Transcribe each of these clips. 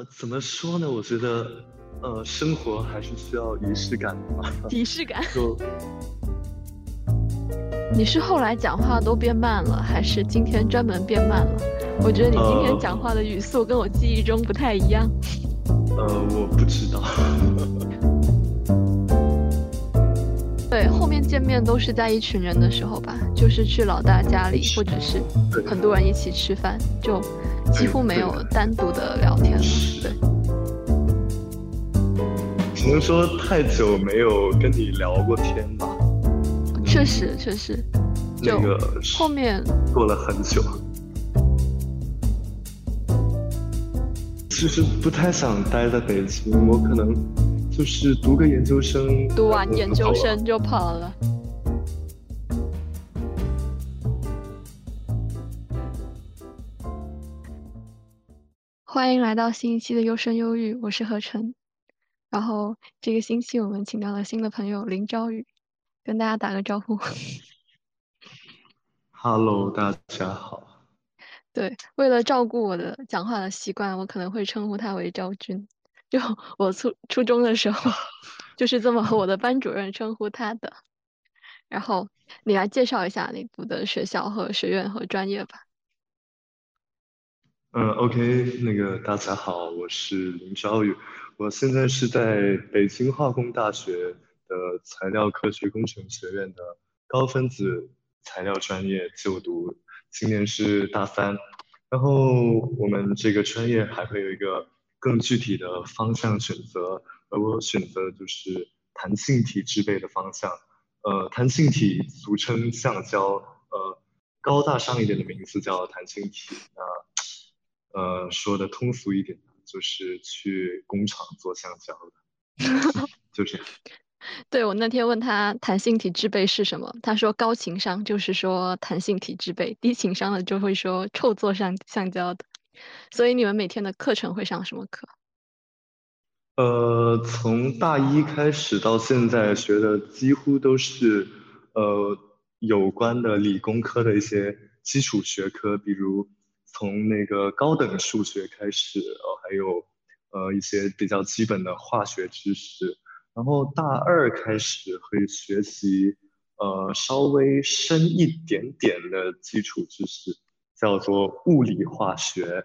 呃，怎么说呢？我觉得，呃，生活还是需要仪式感的嘛。仪式感。就，你是后来讲话都变慢了，还是今天专门变慢了？我觉得你今天讲话的语速跟我记忆中不太一样。呃，我不知道。对，后面见面都是在一群人的时候吧，就是去老大家里，或者是很多人一起吃饭，就几乎没有单独的聊天了。对，只能说太久没有跟你聊过天吧。确实，确实，那个后面过了很久，其实不太想待在北京，我可能。就是读个研究生，读完研究生就跑了。欢迎来到新一期的优生优育，我是何晨。然后这个星期我们请到了新的朋友林朝宇，跟大家打个招呼。Hello，大家好。对，为了照顾我的讲话的习惯，我可能会称呼他为昭君。就我初初中的时候，就是这么和我的班主任称呼他的。然后你来介绍一下你读的学校和学院和专业吧。嗯，OK，那个大家好，我是林昭宇，我现在是在北京化工大学的材料科学工程学院的高分子材料专业就读，今年是大三。然后我们这个专业还会有一个。更具体的方向选择，而我选择的就是弹性体制备的方向。呃，弹性体俗称橡胶，呃，高大上一点的名字叫弹性体。那，呃，说的通俗一点，就是去工厂做橡胶的，就这样。对我那天问他弹性体制备是什么，他说高情商就是说弹性体制备，低情商的就会说臭做橡橡胶的。所以你们每天的课程会上什么课？呃，从大一开始到现在学的几乎都是呃有关的理工科的一些基础学科，比如从那个高等数学开始，呃，还有呃一些比较基本的化学知识。然后大二开始会学习呃稍微深一点点的基础知识。叫做物理化学，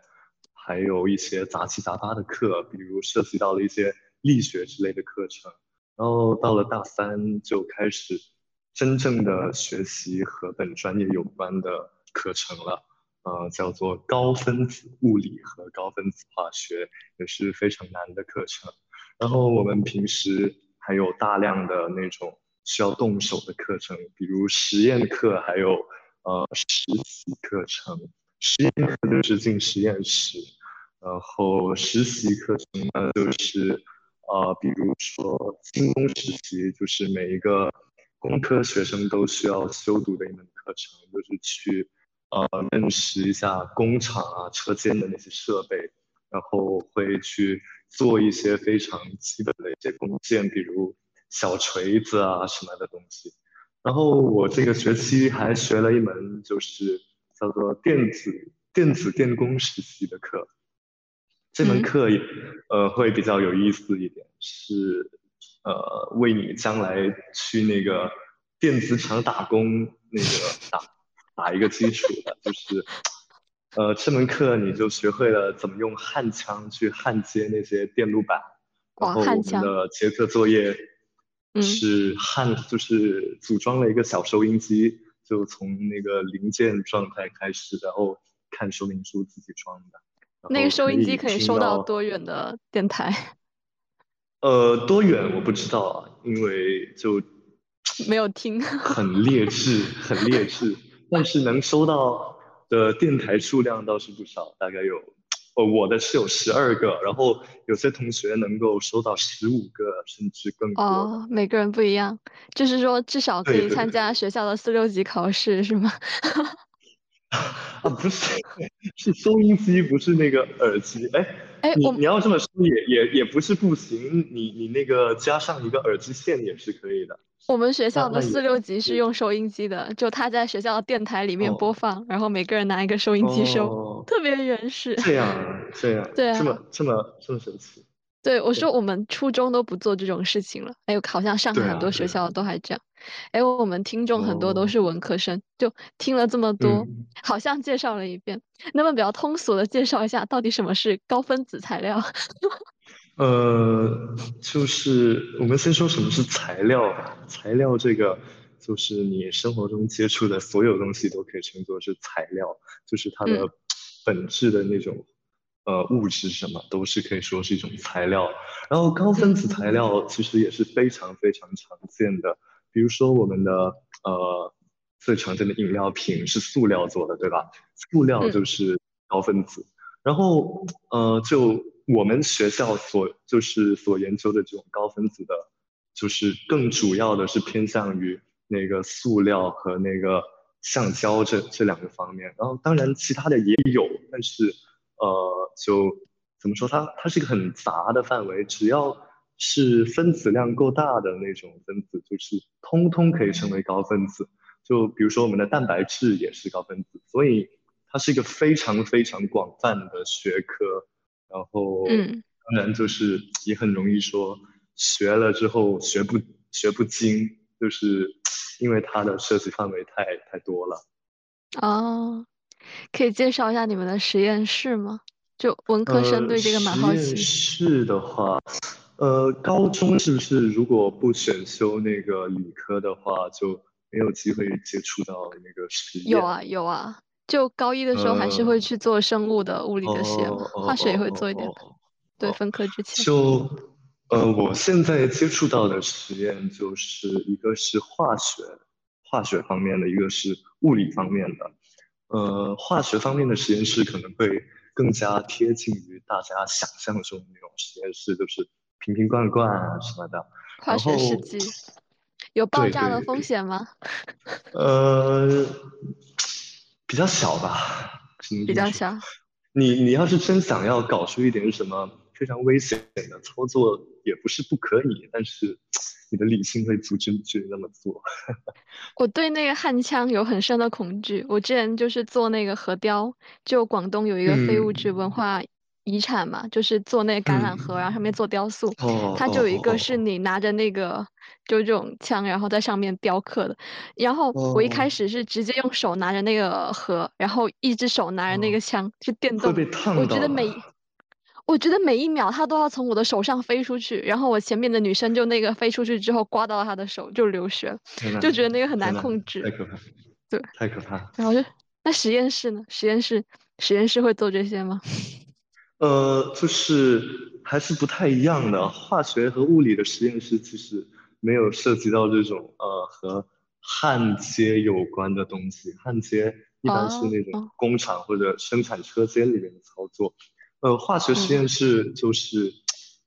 还有一些杂七杂八的课，比如涉及到了一些力学之类的课程。然后到了大三就开始真正的学习和本专业有关的课程了，呃，叫做高分子物理和高分子化学，也是非常难的课程。然后我们平时还有大量的那种需要动手的课程，比如实验课，还有。呃，实习课程，实验课就是进实验室，然后实习课程呢就是，呃，比如说精工实习，就是每一个工科学生都需要修读的一门课程，就是去呃认识一下工厂啊车间的那些设备，然后会去做一些非常基本的一些工件，比如小锤子啊什么的东西。然后我这个学期还学了一门，就是叫做电子电子电工实习的课。这门课也呃会比较有意思一点，是呃为你将来去那个电子厂打工那个打打一个基础的。就是呃这门课你就学会了怎么用焊枪去焊接那些电路板，然后我们的结课作业。是焊，就是组装了一个小收音机，就从那个零件状态开始，然后看说明书自己装的。那个收音机可以收到多远的电台？呃，多远我不知道啊，因为就没有听。很劣质，很劣质，但是能收到的电台数量倒是不少，大概有。哦，我的是有十二个，然后有些同学能够收到十五个，甚至更多。哦，每个人不一样，就是说至少可以参加学校的四六级考试，是吗？啊，不是，是收音机，不是那个耳机。哎哎，你你要这么说也也也不是不行，你你那个加上一个耳机线也是可以的。我们学校的四六级是用收音机的，就他在学校的电台里面哦播放，然后每个人拿一个收音机收，哦，特别原始。这样啊，这样，对啊这么这么这么神奇。对，我说我们初中都不做这种事情了，哎呦，好像上海很多学校都还这样。哎，我们听众很多都哦，是文科生，就听了这么多，嗯。好像介绍了一遍，那么比较通俗的介绍一下，到底什么是高分子材料？呃，就是我们先说什么是材料吧。材料这个就是你生活中接触的所有东西都可以称作是材料，就是它的嗯本质的那种呃物质什么都是可以说是一种材料。然后高分子材料其实也是非常非常常见的，比如说我们的呃最常见的饮料瓶是塑料做的，对吧？塑料嗯就是高分子。然后呃，就我们学校所就是所研究的这种高分子的，就是更主要的是偏向于那个塑料和那个橡胶这这两个方面。然后当然其他的也有，但是呃，就怎么说它它是一个很杂的范围，只要是分子量够大的那种分子，就是通通可以称为高分子。就比如说我们的蛋白质也是高分子，所以它是一个非常非常广泛的学科。然后嗯，当然就是也很容易说学了之后学不学不精，就是因为它的涉及范围太太多了。哦，可以介绍一下你们的实验室吗？就文科生呃，对这个蛮实验好奇。室的话，呃，高中是不是如果不选修那个理科的话，就没有机会接触到那个实验？有啊有啊，就高一的时候还是会呃，去做生物的、物理的实验化学也会哦做一点。对，哦，分科之前。就呃，我现在接触到的实验就是一个是化学化学方面的，一个是物理方面的。呃，化学方面的实验室可能会更加贴近于大家想象中的那种实验室，就是瓶瓶罐罐啊什么的。化，学试剂有爆炸的风险吗？呃，比较小吧。比较小。你你要是真想要搞出一点什么非常危险的操作，也不是不可以，但是你的理性会阻止你去那么做。我对那个焊枪有很深的恐惧。我之前就是做那个核雕，就广东有一个非物质文嗯化遗产嘛，就是做那个橄榄核，然后上面嗯，做雕塑。哦哦它就有一个哦是你拿着那个就这种枪，然后在上面雕刻的。然后哦我一开哦始是直接用手拿着那个核，然后一只手拿着那个哦，枪去电动。会被我烫到觉得每。我觉得每一秒它都要从我的手上飞出去，然后我前面的女生就那个飞出去之后刮到了她的手，就流血了，就觉得那个很难，控制。太可怕，对，太可怕。然后就那实验室呢？实验室实验室会做这些吗？呃，就是还是不太一样的。化学和物理的实验室其实没有涉及到这种呃和焊接有关的东西。焊接一般是哦那种哦，工厂或者生产车间里面的操作。呃，化学实嗯验室就是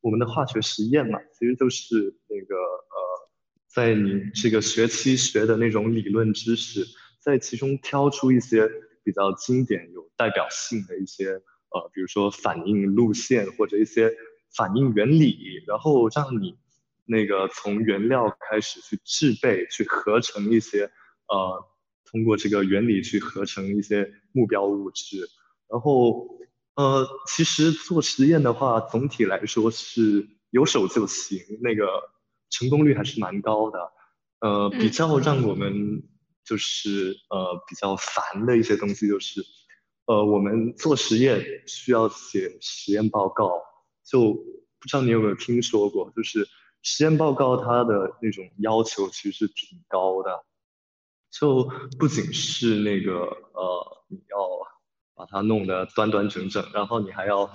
我们的化学实验嘛，其实就是那个呃，在你这个学期学的那种理论知识，在其中挑出一些比较经典、有代表性的一些呃，比如说反应路线或者一些反应原理，然后让你那个从原料开始去制备、去合成一些呃，通过这个原理去合成一些目标物质，然后呃，其实做实验的话，总体来说是有手就行，那个成功率还是蛮高的。呃，比嗯较让我们就是呃比较烦的一些东西就是，呃，我们做实验需要写实验报告，就不知道你有没有听说过，就是实验报告它的那种要求其实是挺高的，就不仅是那个呃你要把它弄得端端整整，然后你还要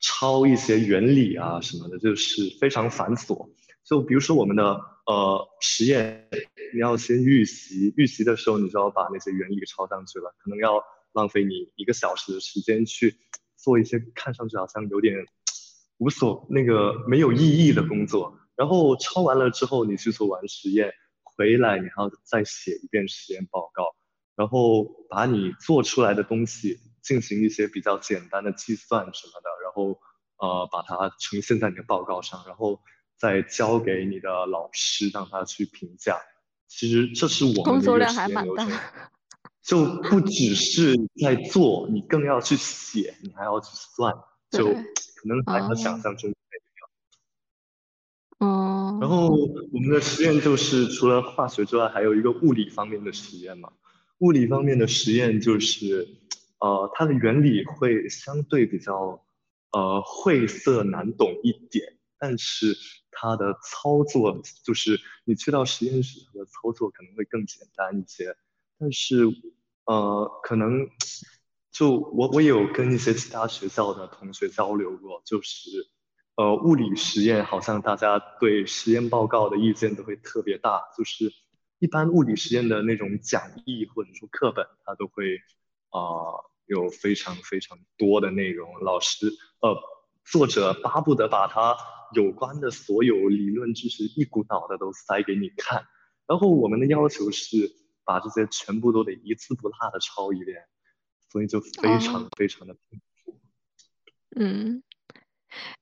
抄一些原理啊什么的，就是非常繁琐。就比如说我们的呃实验，你要先预习，预习的时候你就要把那些原理抄上去了，可能要浪费你一个小时的时间去做一些看上去好像有点无所那个没有意义的工作。然后抄完了之后，你去做完实验回来，你还要再写一遍实验报告，然后把你做出来的东西进行一些比较简单的计算什么的，然后呃把它呈现在你的报告上，然后再交给你的老师让他去评价。其实这是我们工作的一个量还蛮实验流程，大。就不只是在做，你更要去写，你还要去算，就可能还要想哦象中。然哦，后我们的实验就是除了化学之外，还有一个物理方面的实验嘛。物理方面的实验就是，呃，它的原理会相对比较呃晦涩难懂一点，但是它的操作就是你去到实验室，它的操作可能会更简单一些。但是呃，可能就我我有跟一些其他学校的同学交流过，就是呃，物理实验好像大家对实验报告的意见都会特别大，就是一般物理实验的那种讲义或者说课本，它都会啊、呃有非常非常多的内容，老师呃作者巴不得把他有关的所有理论知识一股脑的都塞给你看，然后我们的要求是把这些全部都得一字不落的抄一遍，所以就非常哦非常的痛苦。嗯，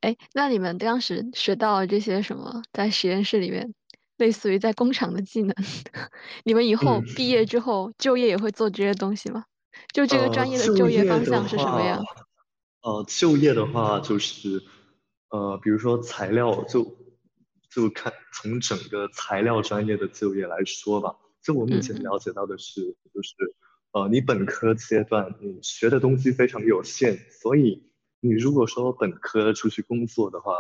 哎，那你们当时学到了这些什么，在实验室里面，类似于在工厂的技能，你们以后嗯。毕业之后就业也会做这些东西吗？就这个呃，专业的就就业方向是什么话，样？呃，就业的话就是，呃，比如说材料就就看从整个材料专业的就业来说吧，就我目前嗯。了解到的是，就是呃，你本科阶段你学的东西非常有限，所以你如果说本科出去工作的话，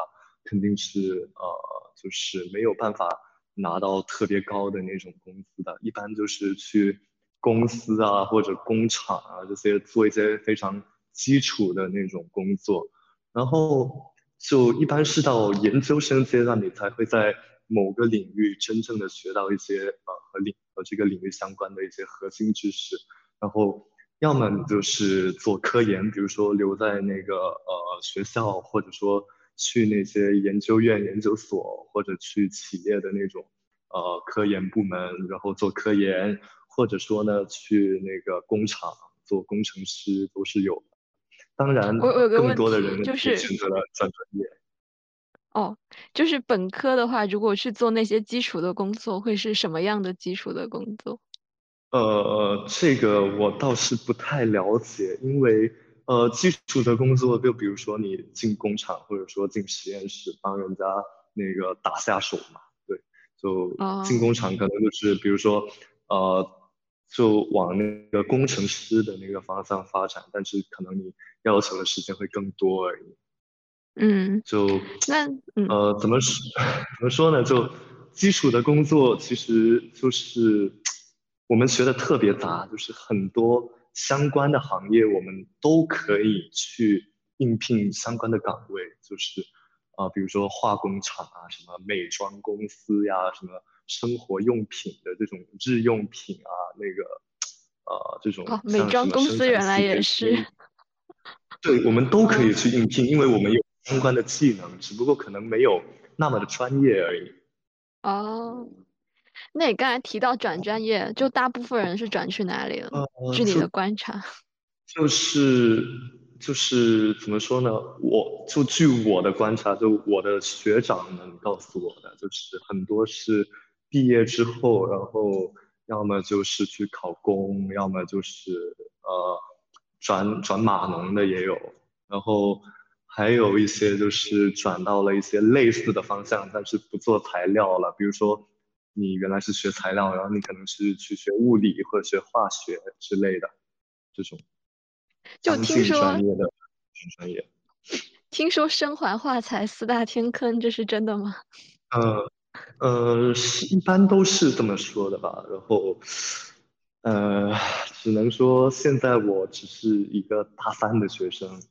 肯定是呃，就是没有办法拿到特别高的那种工资的，一般就是去公司啊或者工厂啊这些做一些非常基础的那种工作，然后就一般是到研究生阶段，你才会在某个领域真正的学到一些呃和领和这个领域相关的一些核心知识，然后要么你就是做科研，比如说留在那个呃学校，或者说去那些研究院、研究所，或者去企业的那种呃科研部门，然后做科研，或者说呢去那个工厂做工程师都是有的。当然，我我有个更问题，多的人是选择了转专业。哦，就是本科的话，如果去做那些基础的工作，会是什么样的基础的工作？呃，这个我倒是不太了解，因为呃，基础的工作就比如说你进工厂或者说进实验室帮人家那个打下手嘛，对，就进哦工厂可能就是比如说呃，就往那个工程师的那个方向发展，但是可能你要求的时间会更多而已。嗯，就那嗯呃，怎么说 怎么说呢？就基础的工作其实就是我们学的特别杂，就是很多相关的行业我们都可以去应聘相关的岗位，就是啊、呃比如说化工厂啊，什么美妆公司呀，什么生活用品的这种日用品啊，那个呃这种哦，美妆公司原来也是对，我们都可以哦去应聘，因为我们有相关的技能，只不过可能没有那么的专业而已。哦。那你刚才提到转专业，就大部分人是转去哪里了呢？呃，据你的观察，就是就是怎么说呢？我就据我的观察，就我的学长们告诉我的，就是很多是毕业之后，然后要么就是去考公，要么就是呃转转码农的也有，然后还有一些就是转到了一些类似的方向，但是不做材料了，比如说。你原来是学材料，然后你可能是去学物理或者学化学之类的这种就听说专业的专业。听说生环化材四大天坑，这是真的吗？呃呃，是一般都是这么说的吧。然后，呃，只能说现在我只是一个大三的学生，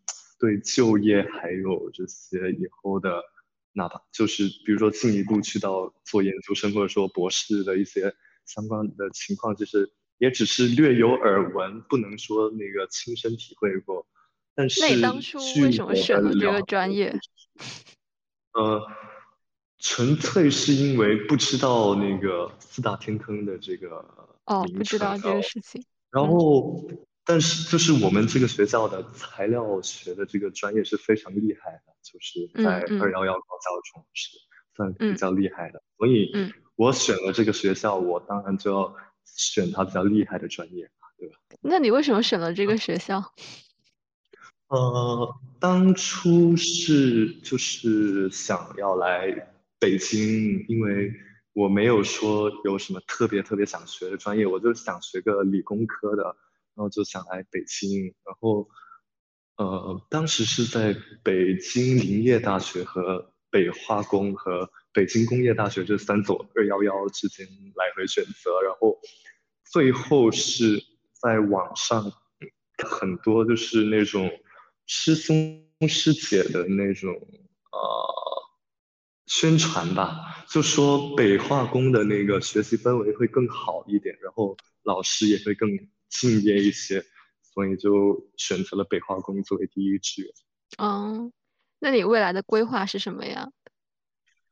对就业还有这些以后的，哪怕就是比如说进一步去到做研究生或者说博士的一些相关的情况，就是也只是略有耳闻，不能说那个亲身体会过。但是那你当初为什么选了这个专业？呃，纯粹是因为不知道那个四大天坑的这个哦，不知道这个事情。然嗯后但是就是我们这个学校的材料学的这个专业是非常厉害的，就是在二幺幺高校中是算比较厉害的，所以我选了这个学校，我当然就要选它比较厉害的专业，对吧？那你为什么选了这个学校？呃，当初是就是想要来北京，因为我没有说有什么特别特别想学的专业，我就想学个理工科的。然后就想来北京，然后，呃，当时是在北京林业大学和北化工和北京工业大学这三所二幺幺之间来回选择，然后最后是在网上很多就是那种师兄师姐的那种呃宣传吧，就说北化工的那个学习氛围会更好一点，然后老师也会更。敬业一些，所以就选择了北化工作为第一志愿。嗯，那你未来的规划是什么呀？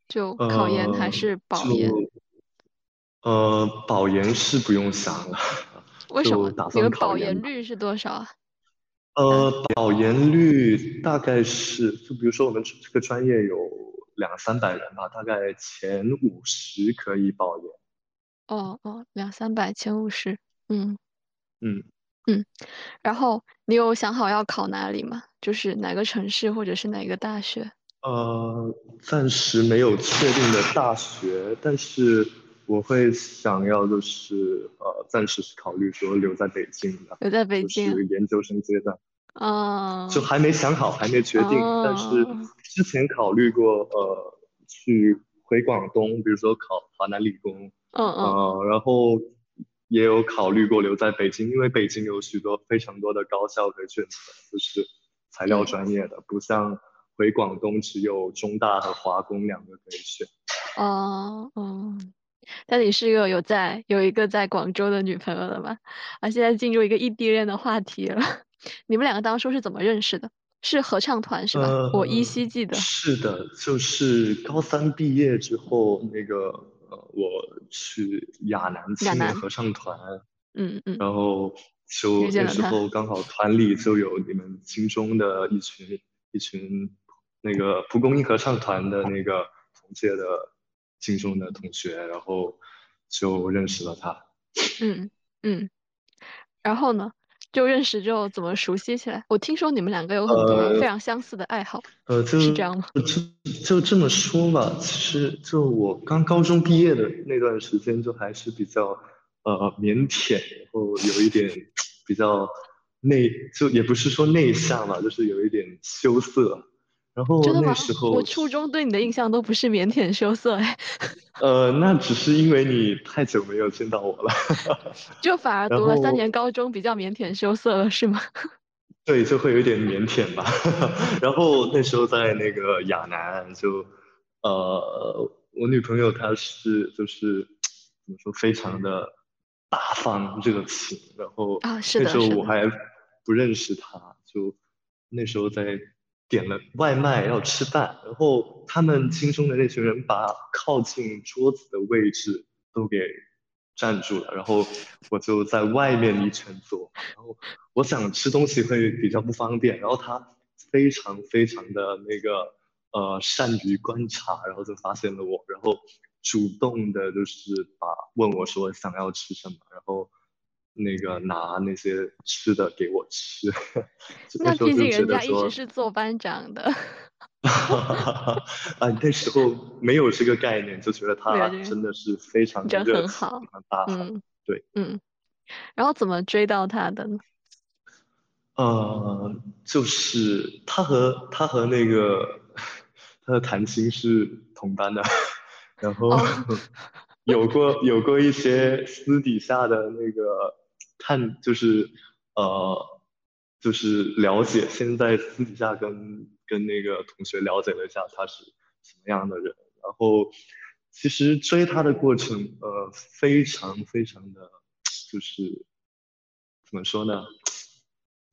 就考研还是保研？呃，保研是不用想了。为什么？你们保研率是多少啊？呃，保研率大概是，就比如说我们这个专业有两三百人吧，大概前五十可以保研。哦哦，两三百前五十，嗯。嗯嗯，然后你有想好要考哪里吗？就是哪个城市或者是哪个大学？呃，暂时没有确定的大学，但是我会想要就是呃，暂时是考虑说留在北京的，留在北京，是研究生阶段。啊，就还没想好，还没决定，但是之前考虑过呃，去回广东，比如说考华南理工，嗯嗯，然后。也有考虑过留在北京，因为北京有许多非常多的高校可以选择，就是材料专业的，不像回广东只有中大和华工两个可以选。哦哦，那你是一个有在有一个在广州的女朋友了吗？啊，现在进入一个异地恋的话题了。你们两个当初是怎么认识的？是合唱团是吧？我依稀记得。是的，就是高三毕业之后那个。呃，我去亚南青年合唱团，嗯嗯，然后就那时候刚好团里就有你们金中的一群一群那个蒲公英合唱团的那个同届的金中的同学，然后就认识了他。嗯嗯，然后呢？就认识之后怎么熟悉起来？我听说你们两个有很多非常相似的爱好，呃，就是这样吗？就就这么说吧，其实就我刚高中毕业的那段时间，就还是比较呃腼腆，然后有一点比较内，就也不是说内向吧，就是有一点羞涩。然后那时候，我初中对你的印象都不是腼腆羞涩哎。呃，那只是因为你太久没有见到我了。就反而读了三年高中比较腼腆羞涩了，是吗？对，就会有点腼腆吧。然后那时候在那个亚南，就呃，我女朋友她是就是怎么说，非常的大方热情。然后啊，是的，那时候我还不认识她，就那时候在。点了外卖要吃饭，然后他们心中的那群人把靠近桌子的位置都给占住了，然后我就在外面一圈坐，然后我想吃东西会比较不方便，然后他非常非常的那个呃善于观察，然后就发现了我，然后主动的就是把问我说想要吃什么，然后。那个拿那些吃的给我吃，那毕竟人家一直是做班长的。啊，那时候没有这个概念，就觉得 他真的是非常人很好，大方。对，嗯。然后怎么追到他的呢？呃，就是他和他和那个他的谭鑫是同班的，然后有过有过一些私底下的那个。看，就是呃，就是了解。现在私底下跟跟那个同学了解了一下，他是什么样的人。然后，其实追他的过程，呃，非常非常的，就是怎么说呢？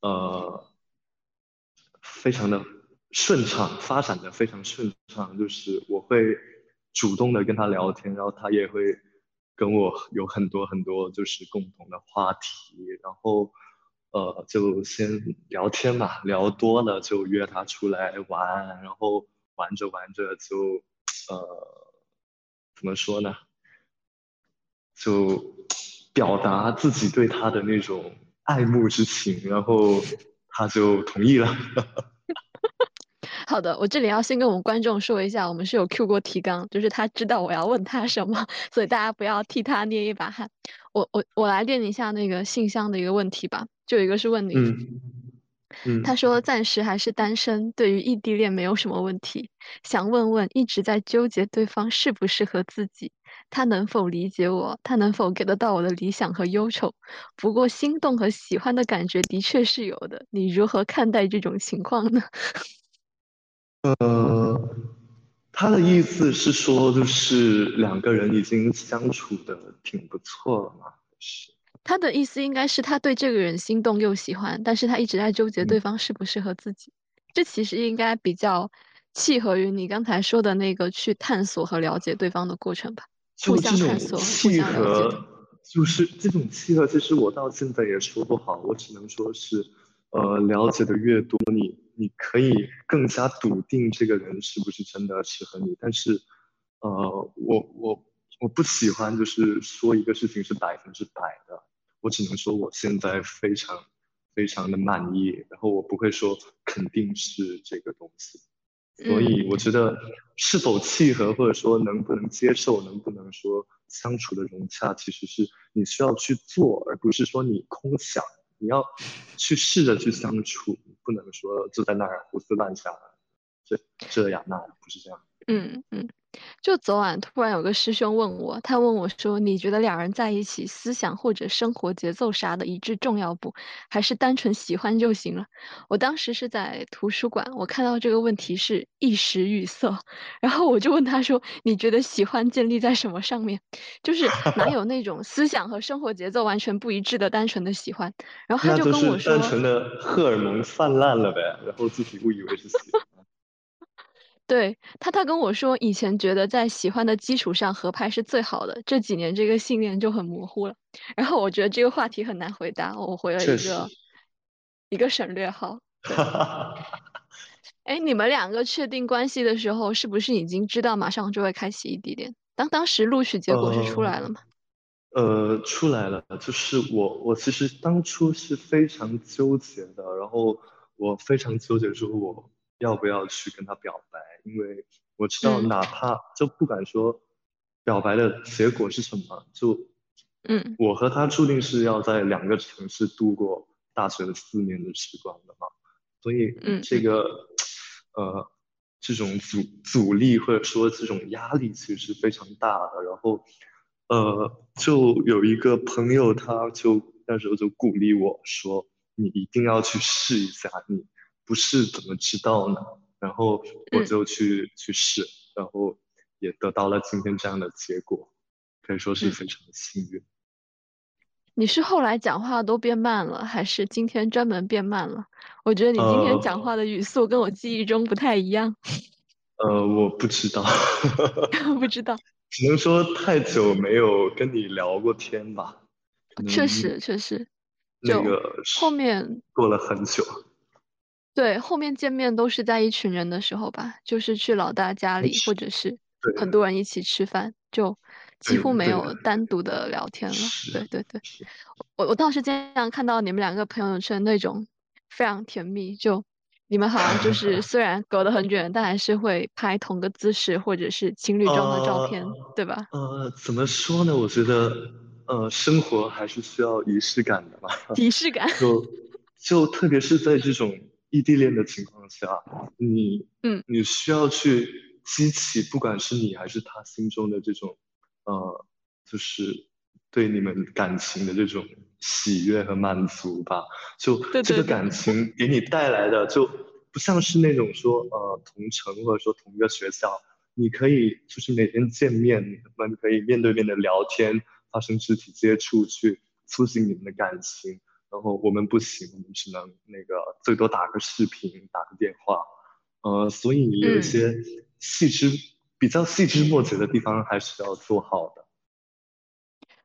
呃，非常的顺畅，发展的非常顺畅。就是我会主动的跟他聊天，然后他也会。跟我有很多很多就是共同的话题，然后，呃，就先聊天嘛，聊多了就约他出来玩，然后玩着玩着就，呃，怎么说呢？就表达自己对他的那种爱慕之情，然后他就同意了。好的，我这里要先跟我们观众说一下，我们是有 Q 过提纲，就是他知道我要问他什么，所以大家不要替他捏一把汗。我我我来念一下那个信箱的一个问题吧，就有一个是问你，嗯，他说暂时还是单身，对于异地恋没有什么问题，想问问一直在纠结对方适不适合自己，他能否理解我，他能否 get 得到我的理想和忧愁？不过心动和喜欢的感觉的确是有的，你如何看待这种情况呢？呃，他的意思是说，就是两个人已经相处的挺不错了嘛？是。他的意思应该是他对这个人心动又喜欢，但是他一直在纠结对方适不适合自己。这其实应该比较契合于你刚才说的那个去探索和了解对方的过程吧？互相探索，互相了解。就是这种契合，其实我到现在也说不好，我只能说是，呃，了解的越多，你。你可以更加笃定这个人是不是真的适合你，但是，呃，我我我不喜欢就是说一个事情是百分之百的，我只能说我现在非常非常的满意，然后我不会说肯定是这个东西，所以我觉得是否契合或者说能不能接受，能不能说相处的融洽，其实是你需要去做，而不是说你空想。你要去试着去相处，不能说就在那儿胡思乱想，这这样那不是这样。嗯嗯。就昨晚突然有个师兄问我，他问我说：“你觉得两人在一起，思想或者生活节奏啥的一致重要不？还是单纯喜欢就行了？”我当时是在图书馆，我看到这个问题是一时语塞，然后我就问他说：“你觉得喜欢建立在什么上面？就是哪有那种思想和生活节奏完全不一致的单纯的喜欢？”然后他就跟我说：“单纯的荷尔蒙泛滥了呗，然后自己误以为是喜欢。”对他，他跟我说，以前觉得在喜欢的基础上合拍是最好的，这几年这个信念就很模糊了。然后我觉得这个话题很难回答，我回了一个一个省略号。哎，你们两个确定关系的时候，是不是已经知道马上就会开启异地恋？当当时录取结果是出来了吗？呃，出来了，就是我我其实当初是非常纠结的，然后我非常纠结说我要不要去跟他表白。因为我知道，哪怕就不敢说表白的结果是什么，就嗯，我和他注定是要在两个城市度过大学的四年的时光的嘛，所以这个呃这种阻阻力或者说这种压力其实是非常大的。然后呃，就有一个朋友，他就那时候就鼓励我说：“你一定要去试一下，你不试怎么知道呢？”然后我就去去试，然后也得到了今天这样的结果，可以说是非常的幸运。你是后来讲话都变慢了，还是今天专门变慢了？我觉得你今天讲话的语速跟我记忆中不太一样。呃，我不知道，不知道，只能说太久没有跟你聊过天吧。确实，确实，那个后面过了很久。对，后面见面都是在一群人的时候吧，就是去老大家里，或者是很多人一起吃饭，就几乎没有单独的聊天了。对对对，我我倒是经常看到你们两个朋友圈那种非常甜蜜，就你们好像就是 虽然隔得很远，但还是会拍同个姿势或者是情侣装的照片，对吧？呃，怎么说呢？我觉得，呃，生活还是需要仪式感的吧。仪式感。就就特别是在这种。异地恋的情况下，你嗯，你需要去激起，不管是你还是他心中的这种，呃，就是对你们感情的这种喜悦和满足吧。就这个感情给你带来的，就不像是那种说，呃，同城或者说同一个学校，你可以就是每天见面，你们可以面对面的聊天，发生肢体接触，去促进你们的感情。然后我们不行，我们只能那个最多打个视频，打个电话，呃，所以有一些细枝比较细枝末节的地方还是要做好的。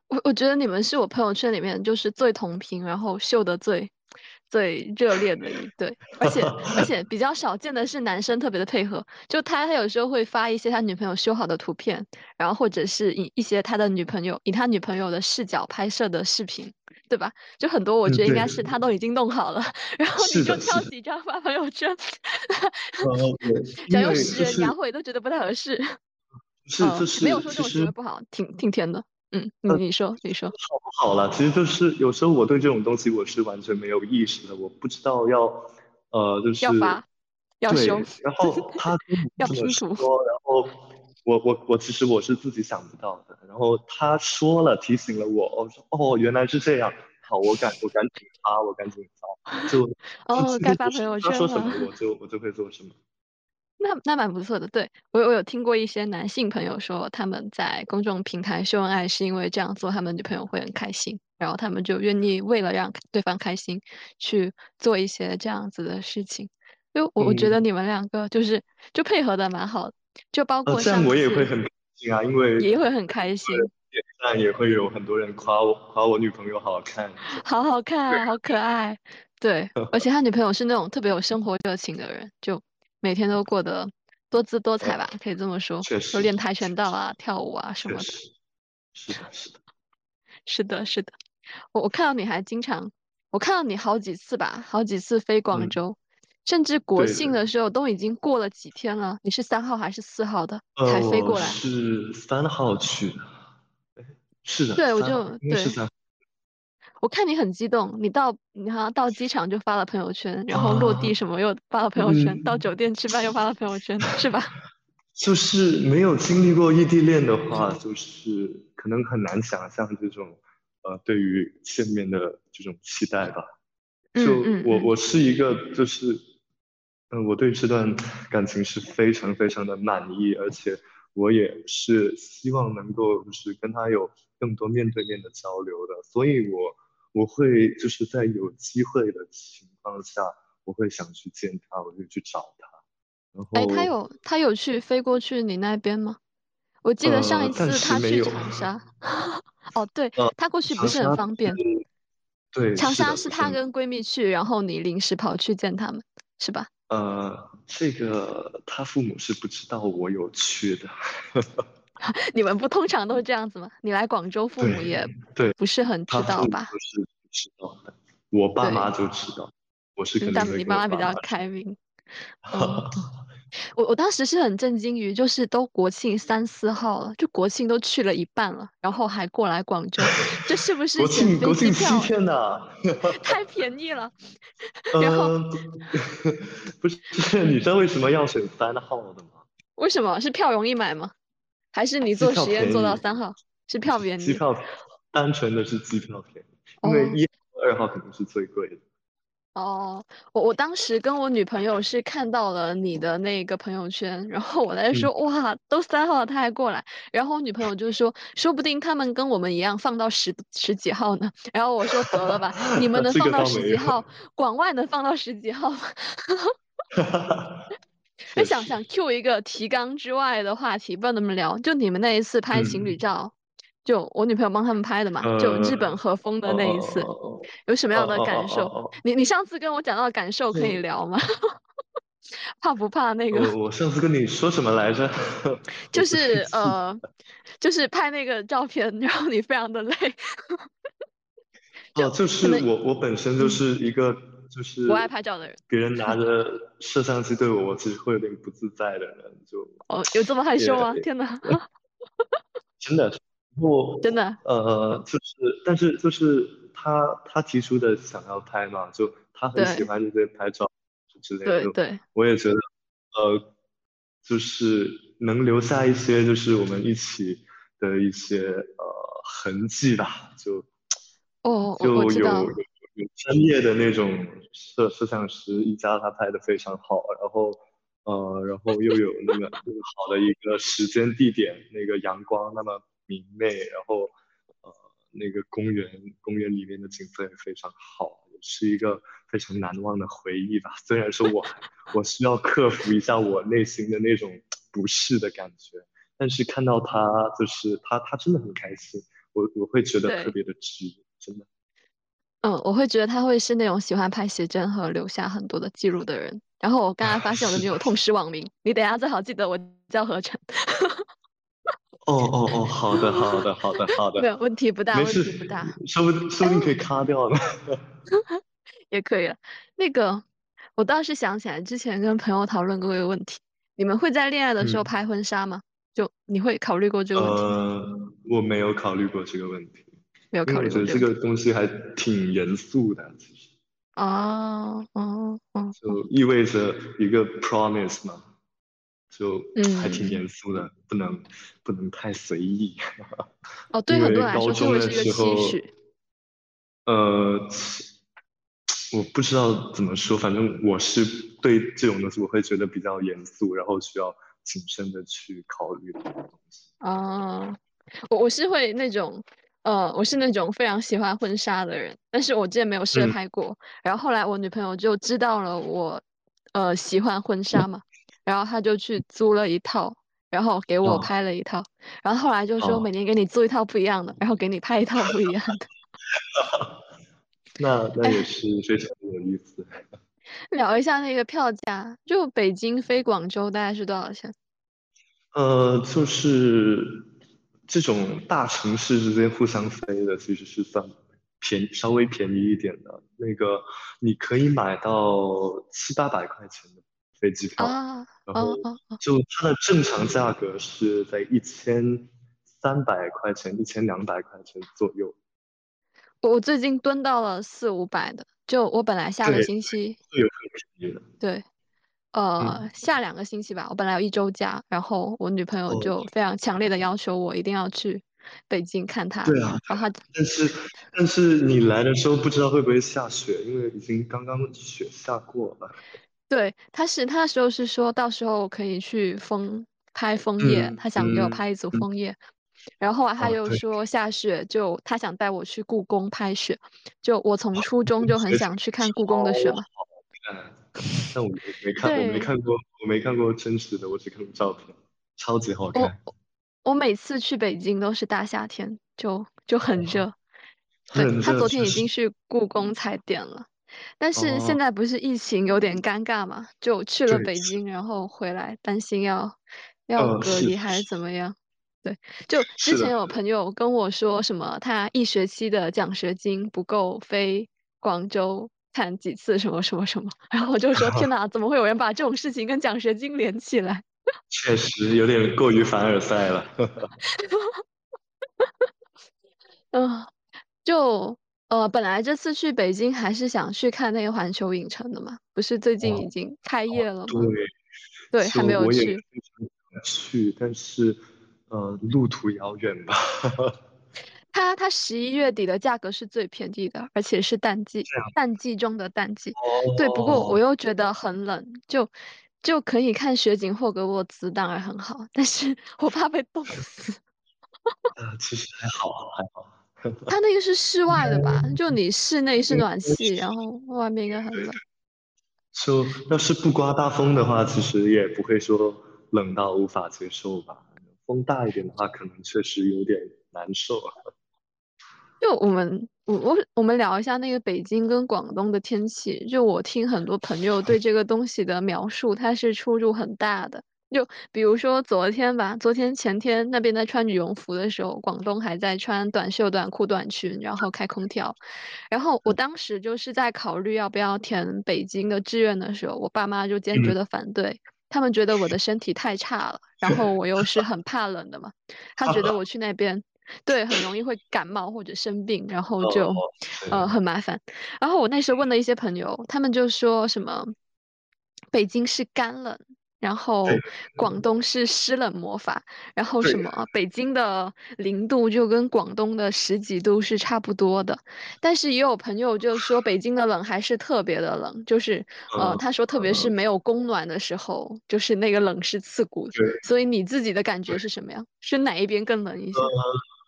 我我觉得你们是我朋友圈里面就是最同频，然后秀的最最热烈的一对，而且而且比较少见的是男生特别的配合，就他他有时候会发一些他女朋友修好的图片，然后或者是以一些他的女朋友以他女朋友的视角拍摄的视频，对吧？就很多我觉得应该是他都已经弄好了，然后你就挑几张发朋友圈，想用十人牙慧都觉得不太合适，是就是没有说这种行为不好，挺挺甜的。嗯，你你说你说好不好了？其实就是有时候我对这种东西我是完全没有意识的，我不知道要呃就是要发要凶，然后 他要拼图，然后我我我其实我是自己想不到的，然后他说了提醒了我，我说哦原来是这样，好我赶我赶紧发我赶紧发。就哦该发朋友圈他说什么我就我就会做什么。那那蛮不错的，对。我我有听过一些男性朋友说，他们在公众平台秀恩爱是因为这样做，他们女朋友会很开心，然后他们就愿意为了让对方开心，去做一些这样子的事情。就我我觉得你们两个就是就配合的蛮好，就包括像我也会很开心啊，因为也会很开心，点赞也会有很多人夸我夸我女朋友好看，好好看，好可爱，对，而且他女朋友是那种特别有生活热情的人，就。每天都过得多姿多彩吧，可以这么说。确实。都练跆拳道啊，跳舞啊什么的。是的，是的。是的，是的。我我看到你还经常，我看到你好几次吧，好几次飞广州，甚至国庆的时候都已经过了几天了。你是三号还是四号的才飞过来？是三号去的。是的。对，我就对。是 我看你很激动，你到你好像到机场就发了朋友圈，然后落地什么又发了朋友圈，到酒店吃饭又发了朋友圈，是吧？就是没有经历过异地恋的话，就是可能很难想象这种呃对于见面的这种期待吧。就我我是一个就是嗯我对这段感情是非常非常的满意，而且我也是希望能够就是跟他有更多面对面的交流的，所以我。我会就是在有机会的情况下，我会想去见他，我就去找他。然后，哎，他有他有去飞过去你那边吗？我记得上一次他去长沙。哦，对，他过去不是很方便。对，长沙是他跟闺蜜去，然后你临时跑去见他们，是吧？呃，这个他父母是不知道我有去的。你们不通常都是这样子吗？你来广州，父母也对不是很知道吧？不是不知道的，我爸妈就知道，我是可能但你爸妈比较开明。我我当时是很震惊于，就是都国庆三四号了，就国庆都去了一半了，然后还过来广州，这是不是国庆国庆七天呢？太 便宜了。然后 不是，你知道为什么要选三号的吗？为什么是票容易买吗？还是你做实验做到三号是票便宜？机票单纯的是机票便宜，因为一二号肯定是最贵的。哦，我我当时跟我女朋友是看到了你的那个朋友圈，然后我在说哇，都三号了他还过来，然后我女朋友就说说不定他们跟我们一样放到十十几号呢，然后我说得了吧，你 们能放到十几号，广外能放到十几号吗？哎，想想 Q 一个提纲之外的话题，不知道怎么聊。就你们那一次拍情侣照，就我女朋友帮他们拍的嘛，就日本和风的那一次，有什么样的感受？你你上次跟我讲到的感受可以聊吗？怕不怕那个？我上次跟你说什么来着？就是呃，就是拍那个照片，然后你非常的累。哦，就是我我本身就是一个。就是不爱拍照的人，别人拿着 摄像机对我，我其实会有点不自在的人，就哦，有这么害羞吗？天哪，真的，我真的，呃，就是，但是就是他他提出的想要拍嘛，就他很喜欢这些拍照之类的，对对，我也觉得，呃，就是能留下一些就是我们一起的一些呃痕迹吧，就哦，就有。有专业的那种摄摄像师，一家他拍的非常好，然后呃，然后又有那个那么好的一个时间地点，那个阳光那么明媚，然后呃，那个公园公园里面的景色也非常好，是一个非常难忘的回忆吧。虽然说我我需要克服一下我内心的那种不适的感觉，但是看到他就是他他真的很开心，我我会觉得特别的值，真的。嗯，我会觉得他会是那种喜欢拍写真和留下很多的记录的人。然后我刚刚发现我的女友痛失网名，你等下最好记得我叫何晨。哦哦哦，好的好的好的好的，没有问题不大，问题不大，说不说不定可以 卡掉呢。也可以了。那个，我倒是想起来之前跟朋友讨论过一个问题：你们会在恋爱的时候拍婚纱吗？就你会考虑过这个问题？呃，我没有考虑过这个问题，没有考虑过。我觉得这个东西还挺严肃的，其实。哦哦哦，就意味着一个 promise 嘛，就还挺严肃的，不能不能太随意。哦，对很多来说会是一个期许。呃。我不知道怎么说，反正我是对这种东西我会觉得比较严肃，然后需要谨慎的去考虑的东西。哦，我我是会那种，呃，我是那种非常喜欢婚纱的人，但是我之前没有试拍过。然后后来我女朋友就知道了我，呃，喜欢婚纱嘛，然后他就去租了一套，然后给我拍了一套，然后后来就说每年给你租一套不一样的，然后给你拍一套不一样的。那那也 是非常有意思。聊一下那个票价，就北京飞广州大概是多少钱？呃，就是这种大城市之间互相飞的，其实是算便稍微便宜一点的。那个你可以买到七八百块钱的飞机票，然后就它的正常价格是在一千三百块钱、一千两百块钱左右。我最近蹲到了四五百的，就我本来下个星期有便宜的，对，呃，下两个星期吧，我本来有一周假，然后我女朋友就非常强烈的要求我一定要去北京看她。对啊，然后但是但是你来的时候不知道会不会下雪，因为已经刚刚雪下过了。对，他是他那时候是说到时候可以去枫拍枫叶，他想给我拍一组枫叶。然后他又说下雪，就他想带我去故宫拍雪，就我从初中就很想去看故宫的雪嘛。但我没看，我没看过，我没看过真实的，我只看过照片，超级好看。我我每次去北京都是大夏天，就就很热。对他昨天已经去故宫踩点了，但是现在不是疫情有点尴尬嘛？就去了北京，然后回来担心要要隔离还是怎么样？对，就之前有朋友跟我说什么，他一学期的奖学金不够飞广州看几次什么什么什么，然后我就说天 哪，怎么会有人把这种事情跟奖学金连起来？确实有点过于凡尔赛了。嗯，就呃，本来这次去北京还是想去看那个环球影城的嘛，不是最近已经开业了吗？对，对，还没有去。去，但是。呃，路途遥远吧。它它十一月底的价格是最便宜的，而且是淡季，淡季中的淡季。对，不过我又觉得很冷，就就可以看雪景霍格沃茨，当然很好，但是我怕被冻死。呃，其实还好，还好。它那个是室外的吧？就你室内是暖气，然后外面应该很冷。就要是不刮大风的话，其实也不会说冷到无法接受吧。风大一点的话，可能确实有点难受。就我们，我我我们聊一下那个北京跟广东的天气。就我听很多朋友对这个东西的描述，它是出入很大的。就比如说昨天吧，昨天前天那边在穿羽绒服的时候，广东还在穿短袖短裤短裙，然后开空调。然后我当时就是在考虑要不要填北京的志愿的时候，我爸妈就坚决的反对。他们觉得我的身体太差了，然后我又是 很怕冷的嘛，他觉得我去那边，对，很容易会感冒或者生病，然后就，呃，很麻烦。然后我那时候问了一些朋友，他们就说什么，北京是干冷。然后广东是湿冷魔法，然后什么北京的零度就跟广东的十几度是差不多的，但是也有朋友就说北京的冷还是特别的冷，就是呃他说特别是没有供暖的时候，就是那个冷是刺骨。所以你自己的感觉是什么样？是哪一边更冷一些？呃，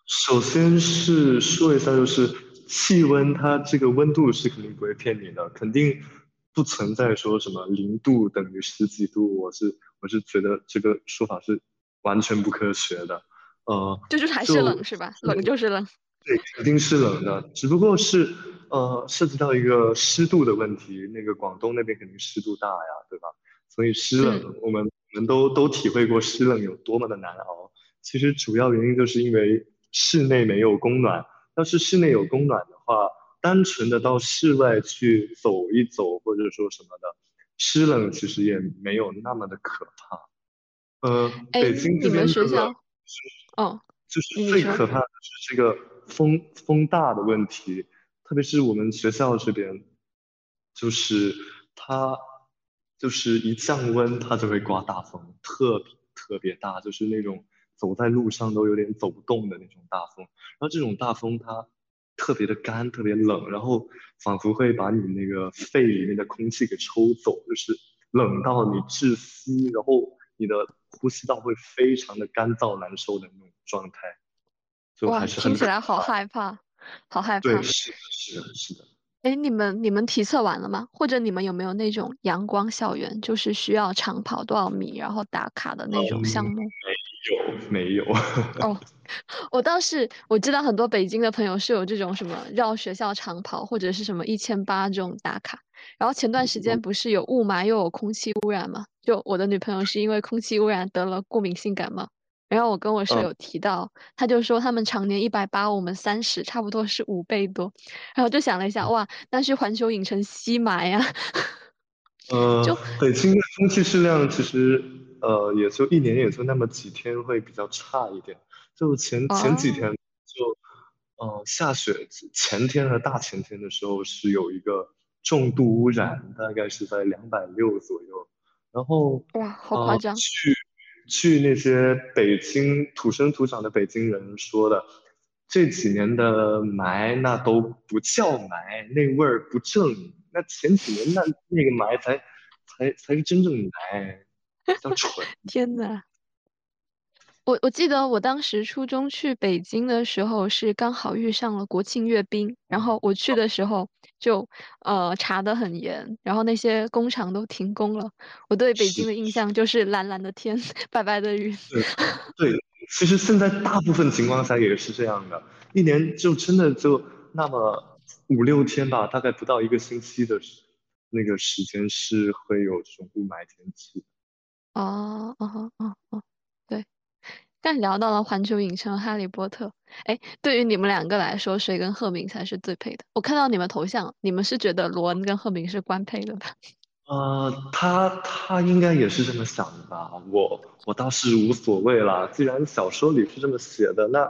首先是说一下，就是气温它这个温度是肯定不会骗你的，肯定。不存在说什么零度等于十几度，我是我是觉得这个说法是完全不科学的，呃，就是还是冷是吧？冷就是冷，对，肯定是冷的，只不过是，呃，涉及到一个湿度的问题，那个广东那边肯定湿度大呀，对吧？所以湿冷，我们我们都都体会过湿冷有多么的难熬。其实主要原因就是因为室内没有供暖。要是室内有供暖的话，单纯的到室外去走一走，或者说什么的，湿冷其实也没有那么的可怕。呃，北京这边学校，哦，就是最可怕的是这个风风大的问题，特别是我们学校这边，就是它就是一降温，它就会刮大风，特别特别大，就是那种。走在路上都有点走不动的那种大风，然后这种大风它特别的干，特别冷，然后仿佛会把你那个肺里面的空气给抽走，就是冷到你窒息，然后你的呼吸道会非常的干燥难受的那种状态，就还是很听起来好害怕，好害怕。对，是的，是的，是的。哎，你们你们体测完了吗？或者你们有没有那种阳光校园，就是需要长跑多少米然后打卡的那种项目？有？哦，我倒是我知道很多北京的朋友是有这种什么绕学校长跑或者是什么一千八这种打卡。然后前段时间不是有雾霾又有空气污染嘛？就我的女朋友是因为空气污染得了过敏性感冒。然后我跟我室友提到，他就说他们常年一百八，我们三十，差不多是五倍多。然后就想了一下，哇，那是环球影城吸霾呀？呃，北京的空气质量其实。呃，也就一年也就那么几天会比较差一点，就前前几天就，呃，下雪前天和大前天的时候是有一个重度污染，大概是在两百六左右，然后哇，好夸张！去去那些北京土生土长的北京人说的，这几年的霾那都不叫霾，那味儿不正，那前几年那那个霾才才才是真正霾。叫蠢！天哪，我我记得我当时初中去北京的时候是刚好遇上了国庆阅兵，然后我去的时候就呃查得很严，然后那些工厂都停工了。我对北京的印象就是蓝蓝的天，白白的云。对，其实现在大部分情况下也是这样的，一年就真的就那么五六天吧，大概不到一个星期的那个时间是会有这种雾霾天气。哦哦哦哦，对。但聊到了环球影城、哈利波特，哎，对于你们两个来说，谁跟赫敏才是最配的？我看到你们头像，你们是觉得罗恩跟赫敏是官配的吧？呃，他他应该也是这么想的吧？我我倒是无所谓啦，既然小说里是这么写的，那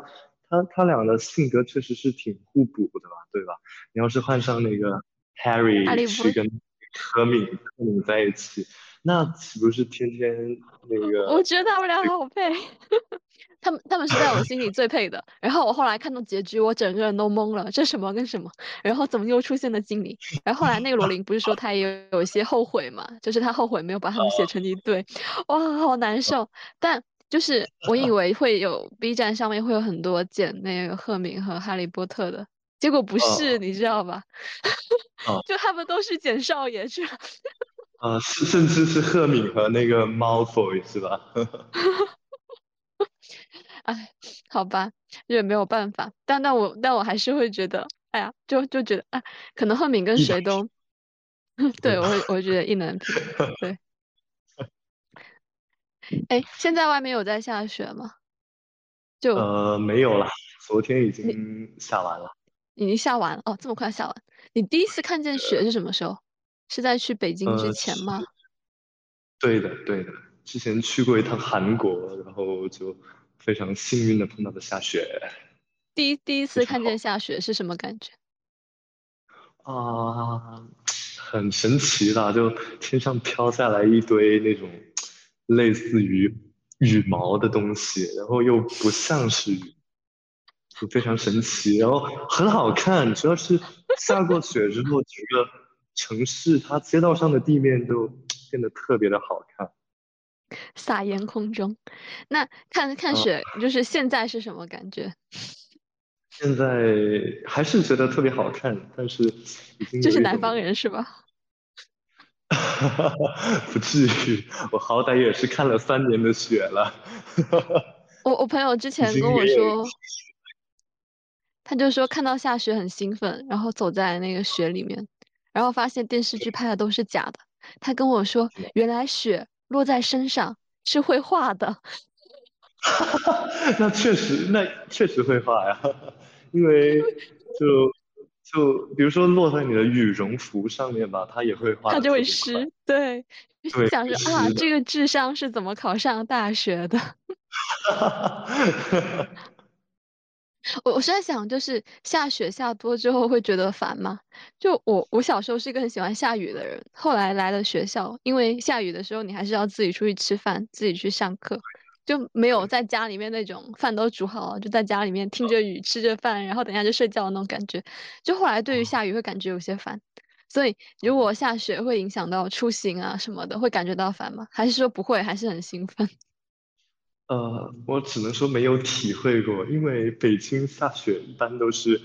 他他俩的性格确实是挺互补的吧？对吧？你要是换上那个 Harry 去跟赫敏赫敏在一起。那岂不是天天那个？我觉得他们俩好配，他们他们是在我心里最配的。然后我后来看到结局，我整个人都懵了，这什么跟什么？然后怎么又出现了精灵？然后后来那个罗琳不是说他也有一些后悔嘛？就是他后悔没有把他们写成一对，哇，好难受。但就是我以为会有 B 站上面会有很多剪那个赫敏和哈利波特的，结果不是，你知道吧？就他们都是剪少爷去了。啊，甚甚至是赫敏和那个猫 boy 是吧？哎，好吧，也没有办法。但但我但我还是会觉得，哎呀，就就觉得，哎，可能赫敏跟谁都，对我会我会觉得意难平。对。哎，现在外面有在下雪吗？就呃没有了，昨天已经下完了。已经下完了哦，这么快下完？你第一次看见雪是什么时候？是在去北京之前吗？对的，对的。之前去过一趟韩国，然后就非常幸运的碰到了下雪。第一第一次看见下雪是什么感觉？啊，很神奇的，就天上飘下来一堆那种类似于羽毛的东西，然后又不像是雨，就非常神奇，然后很好看。主要是下过雪之后，整个。城市，它街道上的地面都变得特别的好看，撒盐空中。那看看雪，就是现在是什么感觉？现在还是觉得特别好看，但是已经就是南方人是吧？不至于，我好歹也是看了三年的雪了。我我朋友之前跟我说。他就说看到下雪很兴奋，然后走在那个雪里面，然后发现电视剧拍的都是假的。他跟我说，原来雪落在身上是会化的。那确实，那确实会化呀，因为就就比如说落在你的羽绒服上面吧，它也会化，它就会湿。对，对，想着啊，这个智商是怎么考上大学的？我我是在想，就是下雪下多之后会觉得烦吗？就我我小时候是一个很喜欢下雨的人，后来来了学校，因为下雨的时候你还是要自己出去吃饭，自己去上课，就没有在家里面那种饭都煮好了，就在家里面听着雨吃着饭，然后等下就睡觉的那种感觉。就后来对于下雨会感觉有些烦，所以如果下雪会影响到出行啊什么的，会感觉到烦吗？还是说不会，还是很兴奋？呃，我只能说没有体会过，因为北京下雪一般都是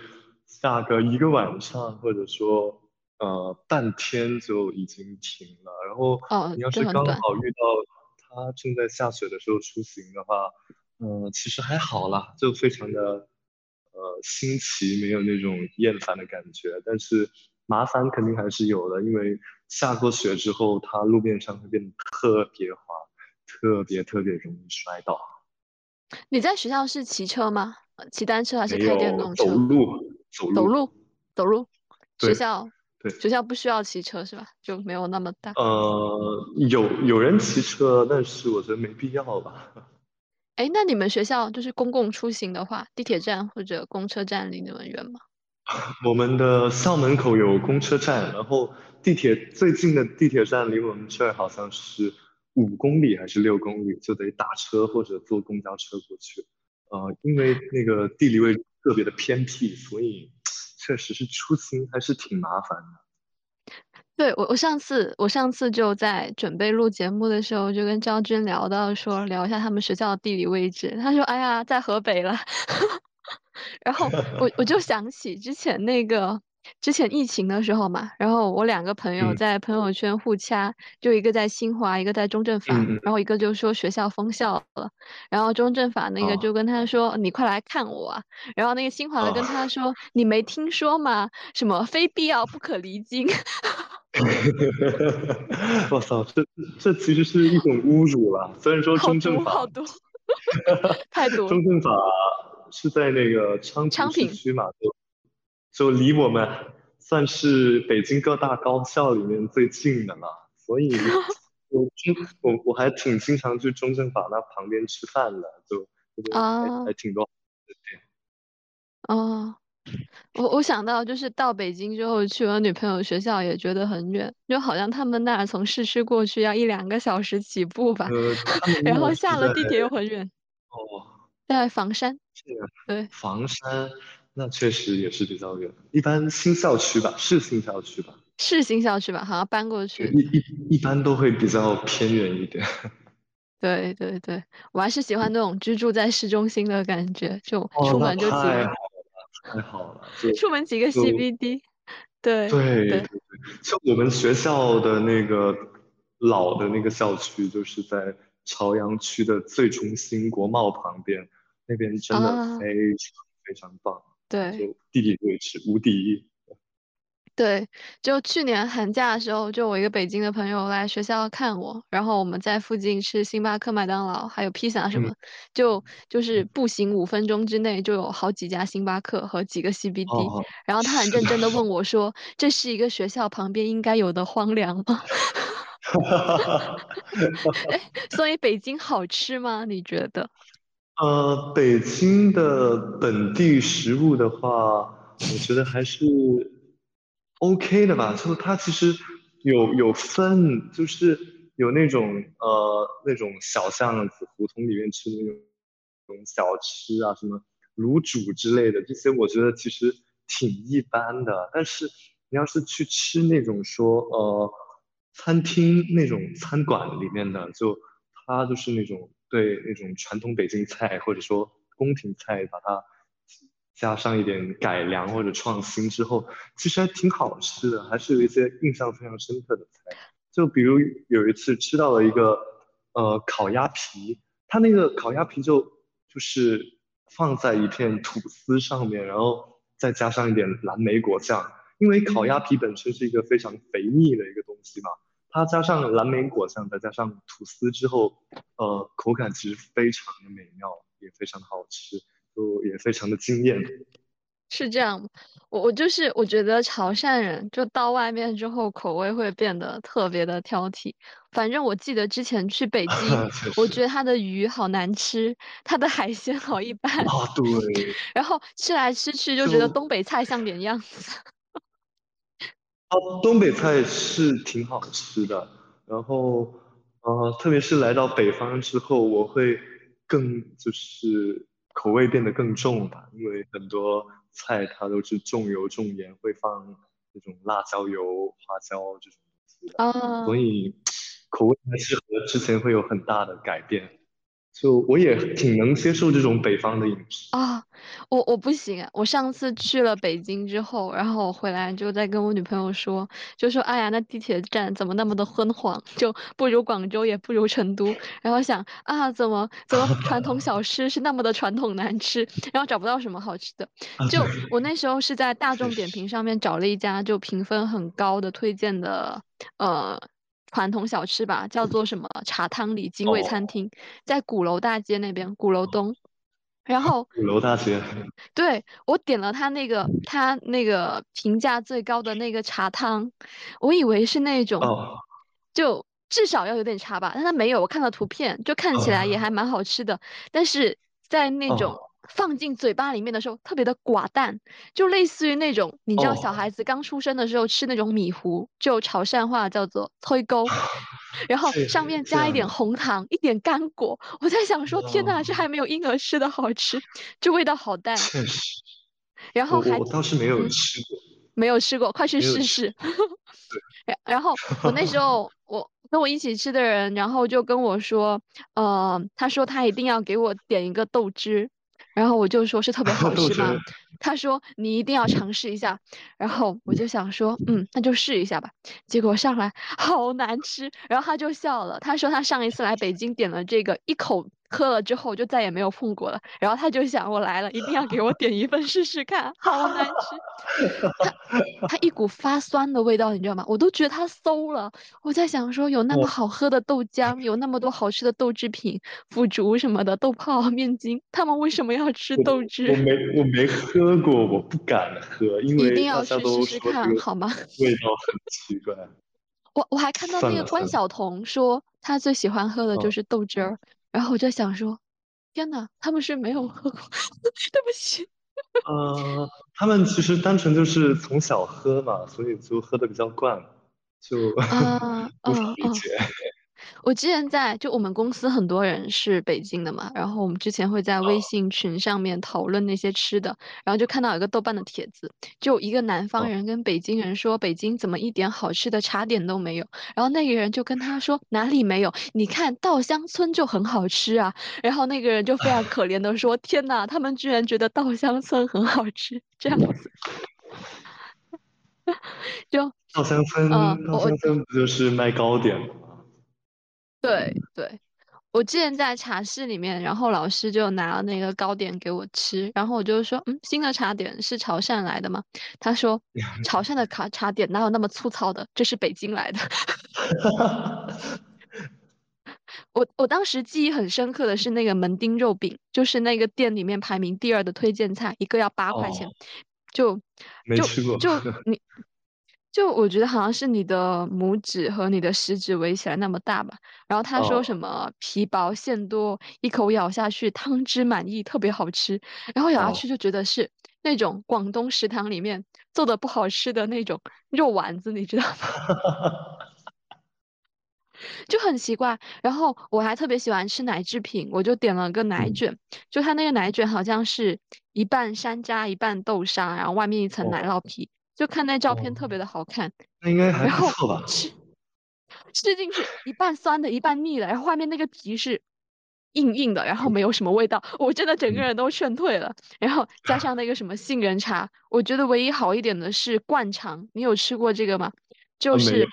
下个一个晚上，或者说呃半天就已经停了。然后你要是刚好遇到它正在下雪的时候出行的话，嗯，其实还好啦，就非常的呃新奇，没有那种厌烦的感觉。但是麻烦肯定还是有的，因为下过雪之后，它路面上会变得特别滑。特别特别容易摔倒。你在学校是骑车吗？骑单车还是开电动车？走路，走路，走路，走路。学校对，学校不需要骑车是吧？就没有那么大。呃，有有人骑车，但是我觉得没必要吧。哎，那你们学校就是公共出行的话，地铁站或者公车站离你们远吗？我们的校门口有公车站，然后地铁最近的地铁站离我们这儿好像是。五公里还是六公里，就得打车或者坐公交车过去。呃，因为那个地理位置特别的偏僻，所以确实是出行还是挺麻烦的。对我，我上次我上次就在准备录节目的时候，就跟昭君聊到说聊一下他们学校的地理位置。他说：“哎呀，在河北了。”然后我我就想起之前那个。之前疫情的时候嘛，然后我两个朋友在朋友圈互掐，就一个在新华，一个在中正法，然后一个就说学校封校了，然后中正法那个就跟他说你快来看我啊，然后那个新华的跟他说你没听说吗？什么非必要不可离京。我操，这这其实是一种侮辱了。虽然说中正法，好多，太多。中正法是在那个昌平区嘛？就离我们算是北京各大高校里面最近的了，所以 我中我我还挺经常去中正法那旁边吃饭的，就还还挺多店。哦，我我想到就是到北京之后去我女朋友学校也觉得很远，就好像他们那儿从市区过去要一两个小时起步吧，然后下了地铁又很远。哦，在房山。对。房山。那确实也是比较远，一般新校区吧，是新校区吧？是新校区吧？好像搬过去。一一一般都会比较偏远一点。对对对，我还是喜欢那种居住在市中心的感觉，就出门就几个。太好了，太好了！出门几个 CBD。对对对对，像我们学校的那个老的那个校区，就是在朝阳区的最中心国贸旁边，那边真的非常非常棒。对，地理位置无敌。对，就去年寒假的时候，就我一个北京的朋友来学校看我，然后我们在附近吃星巴克、麦当劳，还有披萨什么，就就是步行五分钟之内就有好几家星巴克和几个 CBD。然后他很认真的问我说：“这是一个学校旁边应该有的荒凉吗？” 哎，所以北京好吃吗？你觉得？呃，北京的本地食物的话，我觉得还是 OK 的吧。就它其实有有分，就是有那种呃那种小巷子、胡同里面吃的那种那种小吃啊，什么卤煮之类的，这些我觉得其实挺一般的。但是你要是去吃那种说呃餐厅那种餐馆里面的，就它就是那种。对那种传统北京菜或者说宫廷菜，把它加上一点改良或者创新之后，其实还挺好吃的，还是有一些印象非常深刻的菜。就比如有一次吃到了一个呃烤鸭皮，它那个烤鸭皮就就是放在一片吐司上面，然后再加上一点蓝莓果酱。因为烤鸭皮本身是一个非常肥腻的一个东西嘛，它加上蓝莓果酱，再加上吐司之后，呃，口感其实非常的美妙，也非常的好吃，就也非常的惊艳。是这样，我我就是我觉得潮汕人就到外面之后口味会变得特别的挑剔。反正我记得之前去北京，我觉得它的鱼好难吃，它的海鲜好一般。啊，对。然后吃来吃去就觉得东北菜像点样子。啊，东北菜是挺好吃的，然后呃，特别是来到北方之后，我会更就是口味变得更重吧，因为很多。菜它都是重油重盐，会放那种辣椒油、花椒这种东西的，所以口味还是和之前会有很大的改变。就我也挺能接受这种北方的饮食啊，我我不行，我上次去了北京之后，然后我回来就在跟我女朋友说，就说哎呀，那地铁站怎么那么的昏黄，就不如广州，也不如成都。然后想啊，怎么怎么传统小 吃是那么的传统难吃，然后找不到什么好吃的。就我那时候是在大众点评上面找了一家就评分很高的推荐的，呃。传统小吃吧，叫做什么茶汤里精味餐厅，在鼓楼大街那边，鼓楼东。然后鼓楼大街。对我点了他那个他那个评价最高的那个茶汤，我以为是那种，就至少要有点茶吧，但他没有。我看了图片，就看起来也还蛮好吃的，但是在那种。放进嘴巴里面的时候特别的寡淡，就类似于那种你知道小孩子刚出生的时候吃那种米糊，就潮汕话叫做推沟，然后上面加一点红糖，一点干果。我在想说，天哪，这还没有婴儿吃的好吃，这味道好淡。确实。然后还我倒是没有吃过，没有吃过，快去试试。然然后我那时 候我跟我一起吃的人，然后就跟我说，呃，他说他一定要给我点一个豆汁。然后我就说是特别好吃吗？他说你一定要尝试一下。然后我就想说，嗯，那就试一下吧。结果上来好难吃，然后他就笑了。他说他上一次来北京点了这个，一口喝了之后就再也没有碰过了。然后他就想我来了，一定要给我点一份试试看，好难吃。他他一股发酸的味道，你知道吗？我都觉得他馊了。我在想说，有那么好喝的豆浆，有那么多好吃的豆制品，腐竹什么的，豆泡、面筋，他们为什么要吃豆汁？我没我没喝过，我不敢喝，因为一定要去试试看好吗？味道很奇怪。我我还看到那个关晓彤说，她最喜欢喝的就是豆汁儿，然后我就想说，天哪，他们是没有喝过，对不起。呃，他们其实单纯就是从小喝嘛，所以就喝的比较惯，就无法理解。我之前在就我们公司很多人是北京的嘛，然后我们之前会在微信群上面讨论那些吃的，然后就看到有个豆瓣的帖子，就一个南方人跟北京人说北京怎么一点好吃的茶点都没有，然后那个人就跟他说哪里没有，你看稻香村就很好吃啊，然后那个人就非常可怜的说天呐，他们居然觉得稻香村很好吃这样子，就稻香村，稻香村不就是卖糕点吗？对对，我之前在茶室里面，然后老师就拿了那个糕点给我吃，然后我就说，嗯，新的茶点是潮汕来的吗？他说，潮汕的茶茶点哪有那么粗糙的，这是北京来的。我我当时记忆很深刻的是那个门钉肉饼，就是那个店里面排名第二的推荐菜，一个要八块钱，就就就你。就我觉得好像是你的拇指和你的食指围起来那么大吧。然后他说什么皮薄馅多，一口咬下去汤汁满溢，特别好吃。然后咬下去就觉得是那种广东食堂里面做的不好吃的那种肉丸子，你知道吗？就很奇怪。然后我还特别喜欢吃奶制品，我就点了个奶卷。就他那个奶卷好像是一半山楂一半豆沙，然后外面一层奶酪皮。就看那照片特别的好看，那应该还不错吧？吃吃进去一半酸的，一半腻的，然后外面那个皮是硬硬的，然后没有什么味道，我真的整个人都劝退了。然后加上那个什么杏仁茶，我觉得唯一好一点的是灌肠，你有吃过这个吗？就是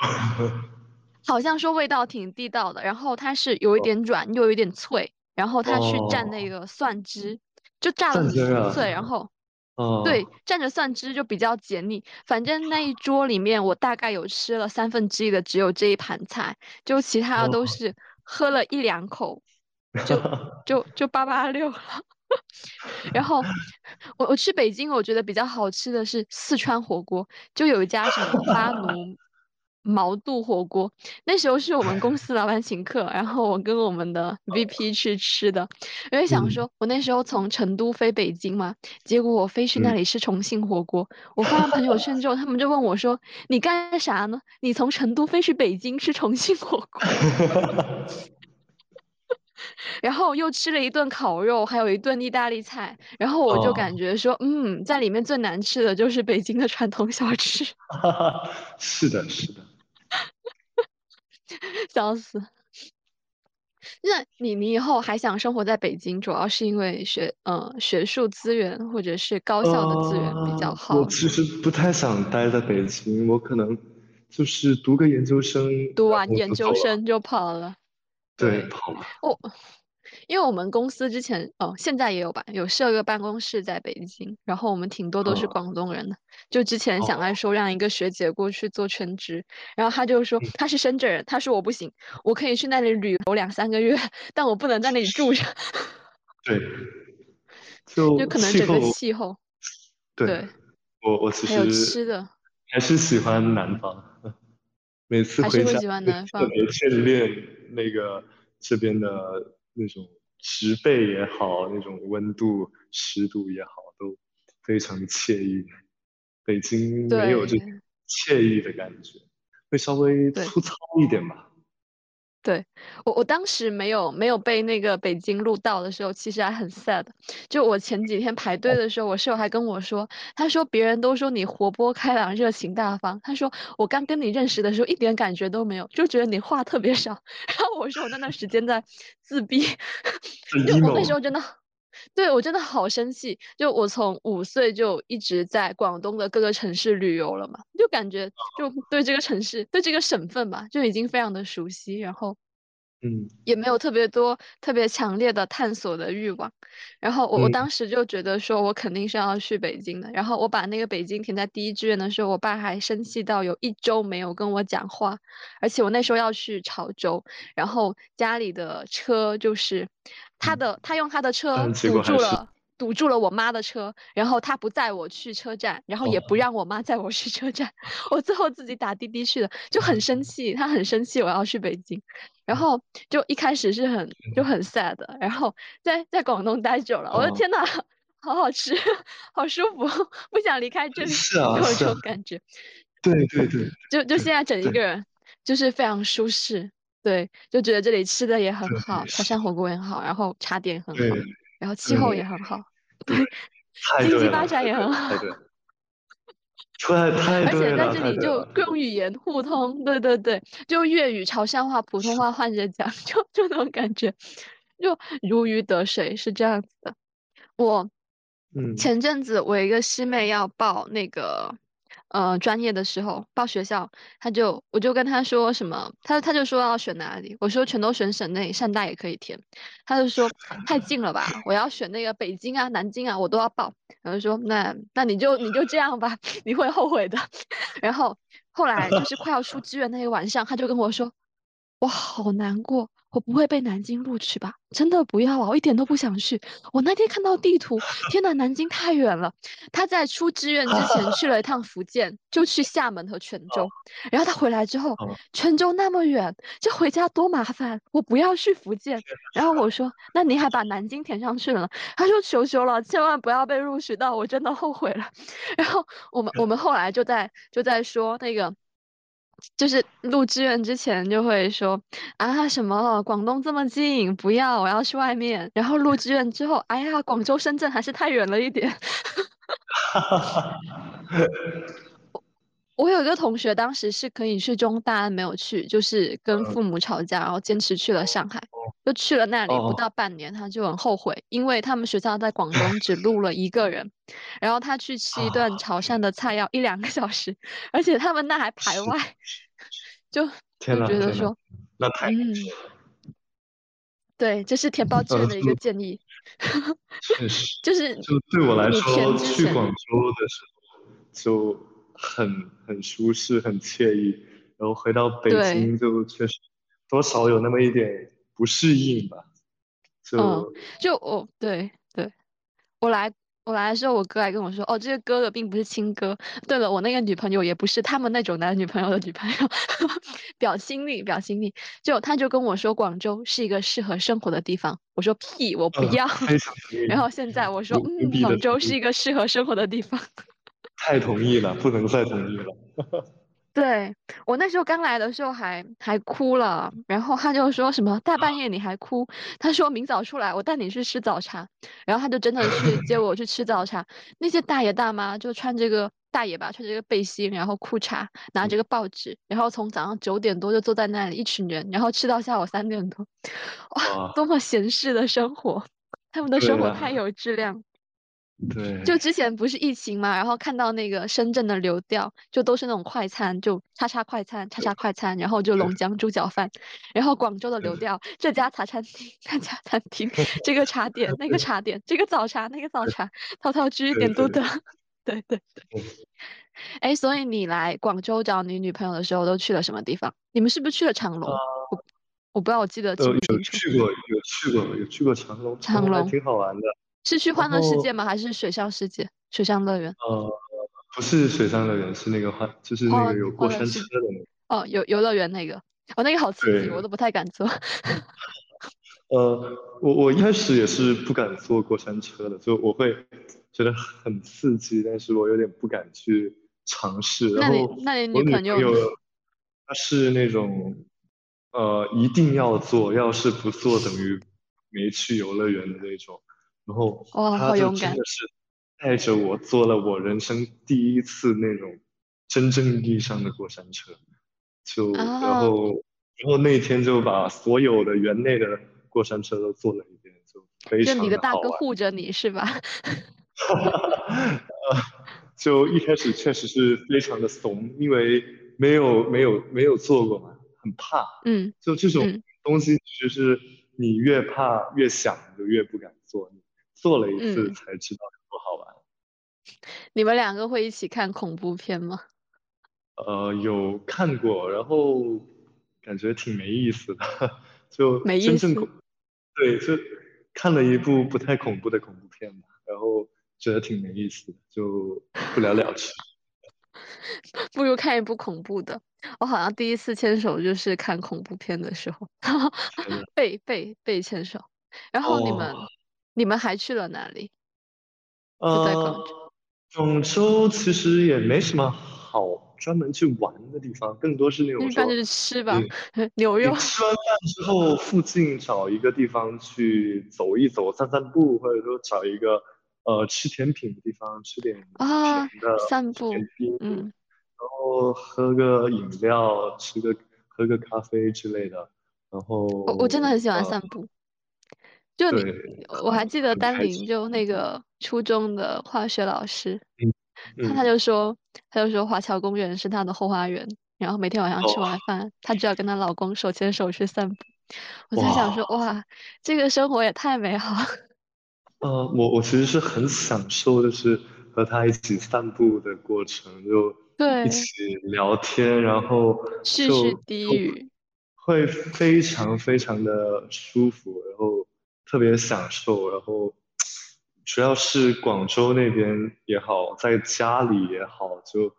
好像说味道挺地道的，然后它是有一点软又有一点脆，然后它去蘸那个蒜汁。就炸的很酥脆，然后哦，对蘸着蒜汁就比较解腻。反正那一桌里面，我大概有吃了三分之一的只有这一盘菜，就其他的都哦，是喝了一两口 就就就八八六了。然后 我我去北京，我觉得比较好吃的是四川火锅，就有一家什么巴奴 毛肚火锅，那时候是我们公 司老板请客，然后我跟我们的 VP 去吃的。我就想嗯说，我那时候从成都飞北京嘛，结果我飞去那嗯，里吃重庆火锅，我发完朋友圈之后，他们就问我说：“你干啥呢？你从成都飞去北京吃重庆火锅？” 然后又吃了一顿烤肉，还有一顿意大利菜，然后我就感哦，觉说，嗯，在里面最难吃的就是北京的传统小吃，是的，是的。笑死。那你你以后还想生活在北京，主要是因为学呃学术资源或者是高校的资源比较呃，我，其实不太想待在北京，我可能就是读个研究生，读完研究。生就跑了。对，对，跑了。我因为我们公司之前哦，现在也有吧，有设个办公室在北京，然后我们挺多都是嗯，广东人的。就之前想来哦，说让一个学姐过去做全职，然后她就说嗯，她是深圳人，她说我不行，我可以去那里旅游两三个月，但我不能在那里住着，对，就就可能整个气候，对，对，我我其还有实吃的，还是喜欢南方，每次回家还是会喜欢南方。特别眷恋那个这边的那种植被也好，那种温度、湿度也好，都非常惬意。北京没有这种惬意的感觉，会稍微。粗糙一点吧。对，我我当时没有没有被那个北京录到的时候，其实还很 sad。就我前几天排队的时候，我室友还跟我说，他说别人都说你活泼开朗、热情大方，他说我刚跟你认识的时候一点感觉都没有，就觉得你话特别少。然后我说我那段时间在自闭，就我那时候真的。对，我真的好生气，就我从五岁就一直在广东的各个城市旅游了嘛，就感觉就对这个城市、对这个省份吧，就已经非常的熟悉，然后嗯也没有特别多、特别强烈的探索的欲望。然后我我嗯当时就觉得说，我肯定是要去北京的。然后我把那个北京填在第一志愿的时候，我爸还生气到有一周没有跟我讲话，而且我那时候要去潮州，然后家里的车就是他嗯，的，他用他的车堵住了。堵住了我妈的车，然后他不载我去车站，然后也不哦，让我妈载我去车站，我最后自己打滴滴去的，就很生气，他很生气我要去北京，然后就一开始是很就很 sad，然后在在广东待久了，我的哦，天呐，好好吃，好舒服，不想离开这里，是啊就有这种感觉。对对对。就就现在整一个人就是非常舒适，对，就觉得这里吃的也很，好，潮，汕火锅也很好，然后茶点很好，然后气候也很好，对，经济发展也很好。太对了，而且，在这里。就各种语言互通，对对对，就粤语、潮汕话、普通话换着讲，就就那种感觉，就如鱼得水，是这样子的。我嗯前阵子我一个师妹要报那个呃专业的时候，报学校，他就我就跟他说什么，他他就说要选哪里，我说全都选省内，汕大也可以填，他就说 太近了吧，我要选那个北京啊、南京啊，我都要报，然后说那那你就你就这样吧，你会后悔的。然后后来就是快要出志愿那个晚上，他就跟我说。我好难过，我不会被南京录取吧？真的不要啊，我一点都不想去。我那天看到地图，天呐，南京太远了。他在出志愿 之前去了一趟福建，就去厦门和泉州。然后他回来之后，哦，泉州那么远，这回家多麻烦，我不要去福建。然后我说，那你还把南京填上去了？他说求求了，千万不要被录取到，我真的后悔了。然后我们我们后来就在就在说那个。就是录志愿之前就会说啊什么广东这么近，不要，我要去外面。然后录志愿之后，哎呀，广州、深圳还是太远了一点。我有一个同学，当时是可以去中大，没有去，就是跟嗯父母吵架，然后坚持去了上海，就去了那里不哦到半年，他就很后悔，因为他们学校在广东只录了一个人，然后他去吃一顿啊，潮汕的菜要一两个小时，而且他们那还排，外，就 就觉得说，那太嗯。对，这是填报志愿的一个建议。确实，就是就对我来说，去广州的时候就很很舒适，很惬意，然后回到北京就确实多少有那么一点不适应吧。就、嗯就我对对，我来我来的时候，我哥还跟我说，哦，这个哥哥并不是亲哥。对了，我那个女朋友也不是他们那种男女朋友的女朋友，表亲历表亲历。就他就跟我说，广州是一个适合生活的地方。我说屁，我不嗯要。然后现在我说，嗯，广州是一个适合生活的地方。太同意了，不能再同意了。对，我那时候刚来的时候还还哭了，然后他就说什么大半夜你还哭，他说明早出来我带你去吃早茶，然后他就真的去接我去吃早茶，那些大爷大妈就穿这个大爷吧，穿这个背心，然后裤衩，拿着个报纸，然后从早上九点多就坐在那里一群人，然后吃到下午三点多，哇，多么闲适的生活，他们的生活太有质量。对，就之前不是疫情嘛，然后看到那个深圳的流调，就都是那种快餐，就叉叉快餐、叉叉快餐，然后就龙江猪脚饭，然后广州的流调，这家茶餐厅、那家餐厅，这个茶点、那个茶点，这个早茶、那个早茶，滔滔居点都得，对对对。对哎，所以你来广州找你女朋友的时候都去了什么地方？你们是不是去了长隆？我我不知道，我记得呃，清不有清楚？去过，有去过，有去过长隆，长隆挺好玩的。是去欢乐世界吗？还是水上世界？水上乐园？呃，不是水上乐园，是那个欢，就是那个有过山车的那个。哦，游游乐园那个，哦，那个好刺激，我都不太敢坐。呃，我我一开始也是不敢坐过山车的，就我会觉得很刺激，但是我有点不敢去尝试。那你然后那你我女女朋友？她是那种呃一定要做，要是不做等于没去游乐园的那种。然后他，就！真的是带着我坐了我人生第一次那种真正意义上的过山车，就然啊，后然后那天就把所有的园内的过山车都坐了一遍，就非就你常的大哥护着你 是吧？呃，就一开始确实是非常的怂，因为没有没有没有做过嘛，很怕。嗯就这种嗯东西，其实是你越怕越想，就越不敢做。你做了一次嗯，才知道有多好玩。你们两个会一起看恐怖片吗？呃，有看过，然后感觉挺没意思的，就没意思。真正恐，对，就看了一部不太恐怖的恐怖片吧，然后觉得挺没意思的，就不了了之。不如看一部恐怖的。我好像第一次牵手就是看恐怖片的时候，天 呐，被被被牵手。然后你哦，们你们还去了哪里？就在广州。呃，广州其实也没什么好专门去玩的地方，更多是那种，一般就是吃吧，牛肉吃完饭之后，附近找一个地方去走一走、散散步，或者说找一个呃吃甜品的地方，吃点甜啊，的，散步，嗯，然后喝个饮料，吃个喝个咖啡之类的，然后我我真的很喜欢呃，散步。就你，我还记得丹很开心，林就那个初中的化学老师，嗯他他嗯，就说，他就说华侨公园是他的后花园，然后每天晚上吃哦，完饭，他就要跟她老公手牵手去散步。我在想说，哇。哇，这个生活也太美好了。呃，我我其实是很享受，就是和他一起散步的过程，就一，起聊天，然后絮就絮低语，会非常非常的舒服，然后特别享受，然后主要是广州那边也好，在家里也好，就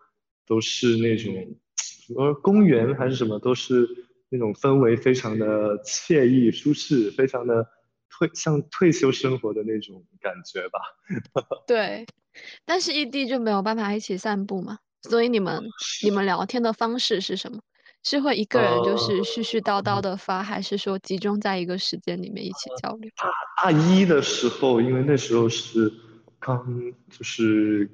都是那种什么公园还是什么，都是那种氛围非常的惬意舒适，非常的退像退休生活的那种感觉吧。对。但是异地就没有办法一起散步嘛，所以你们你们聊天的方式是什么？是会一个人就是絮呃，絮叨叨的发，还是说集中在一个时间里面一起交流？大一的时候，因为那时候是刚就是，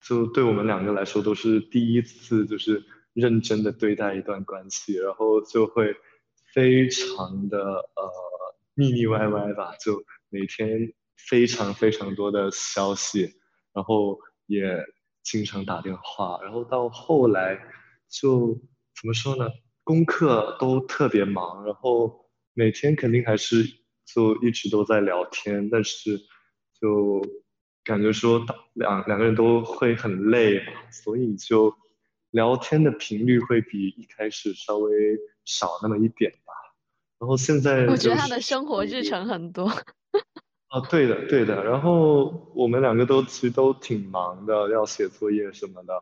就对我们两个来说都是第一次，就是认真的对待一段关系，然后就会非常的呃腻腻歪歪吧，就每天非常非常多的消息，然后也经常打电话，然后到后来就怎么说呢，功课都特别忙，然后每天肯定还是就一直都在聊天，但是就感觉说两两个人都会很累，所以就聊天的频率会比一开始稍微少那么一点吧。然后现在我觉得他的生活日程很多。啊，对的，对的。然后我们两个都其实都挺忙的，要写作业什么的，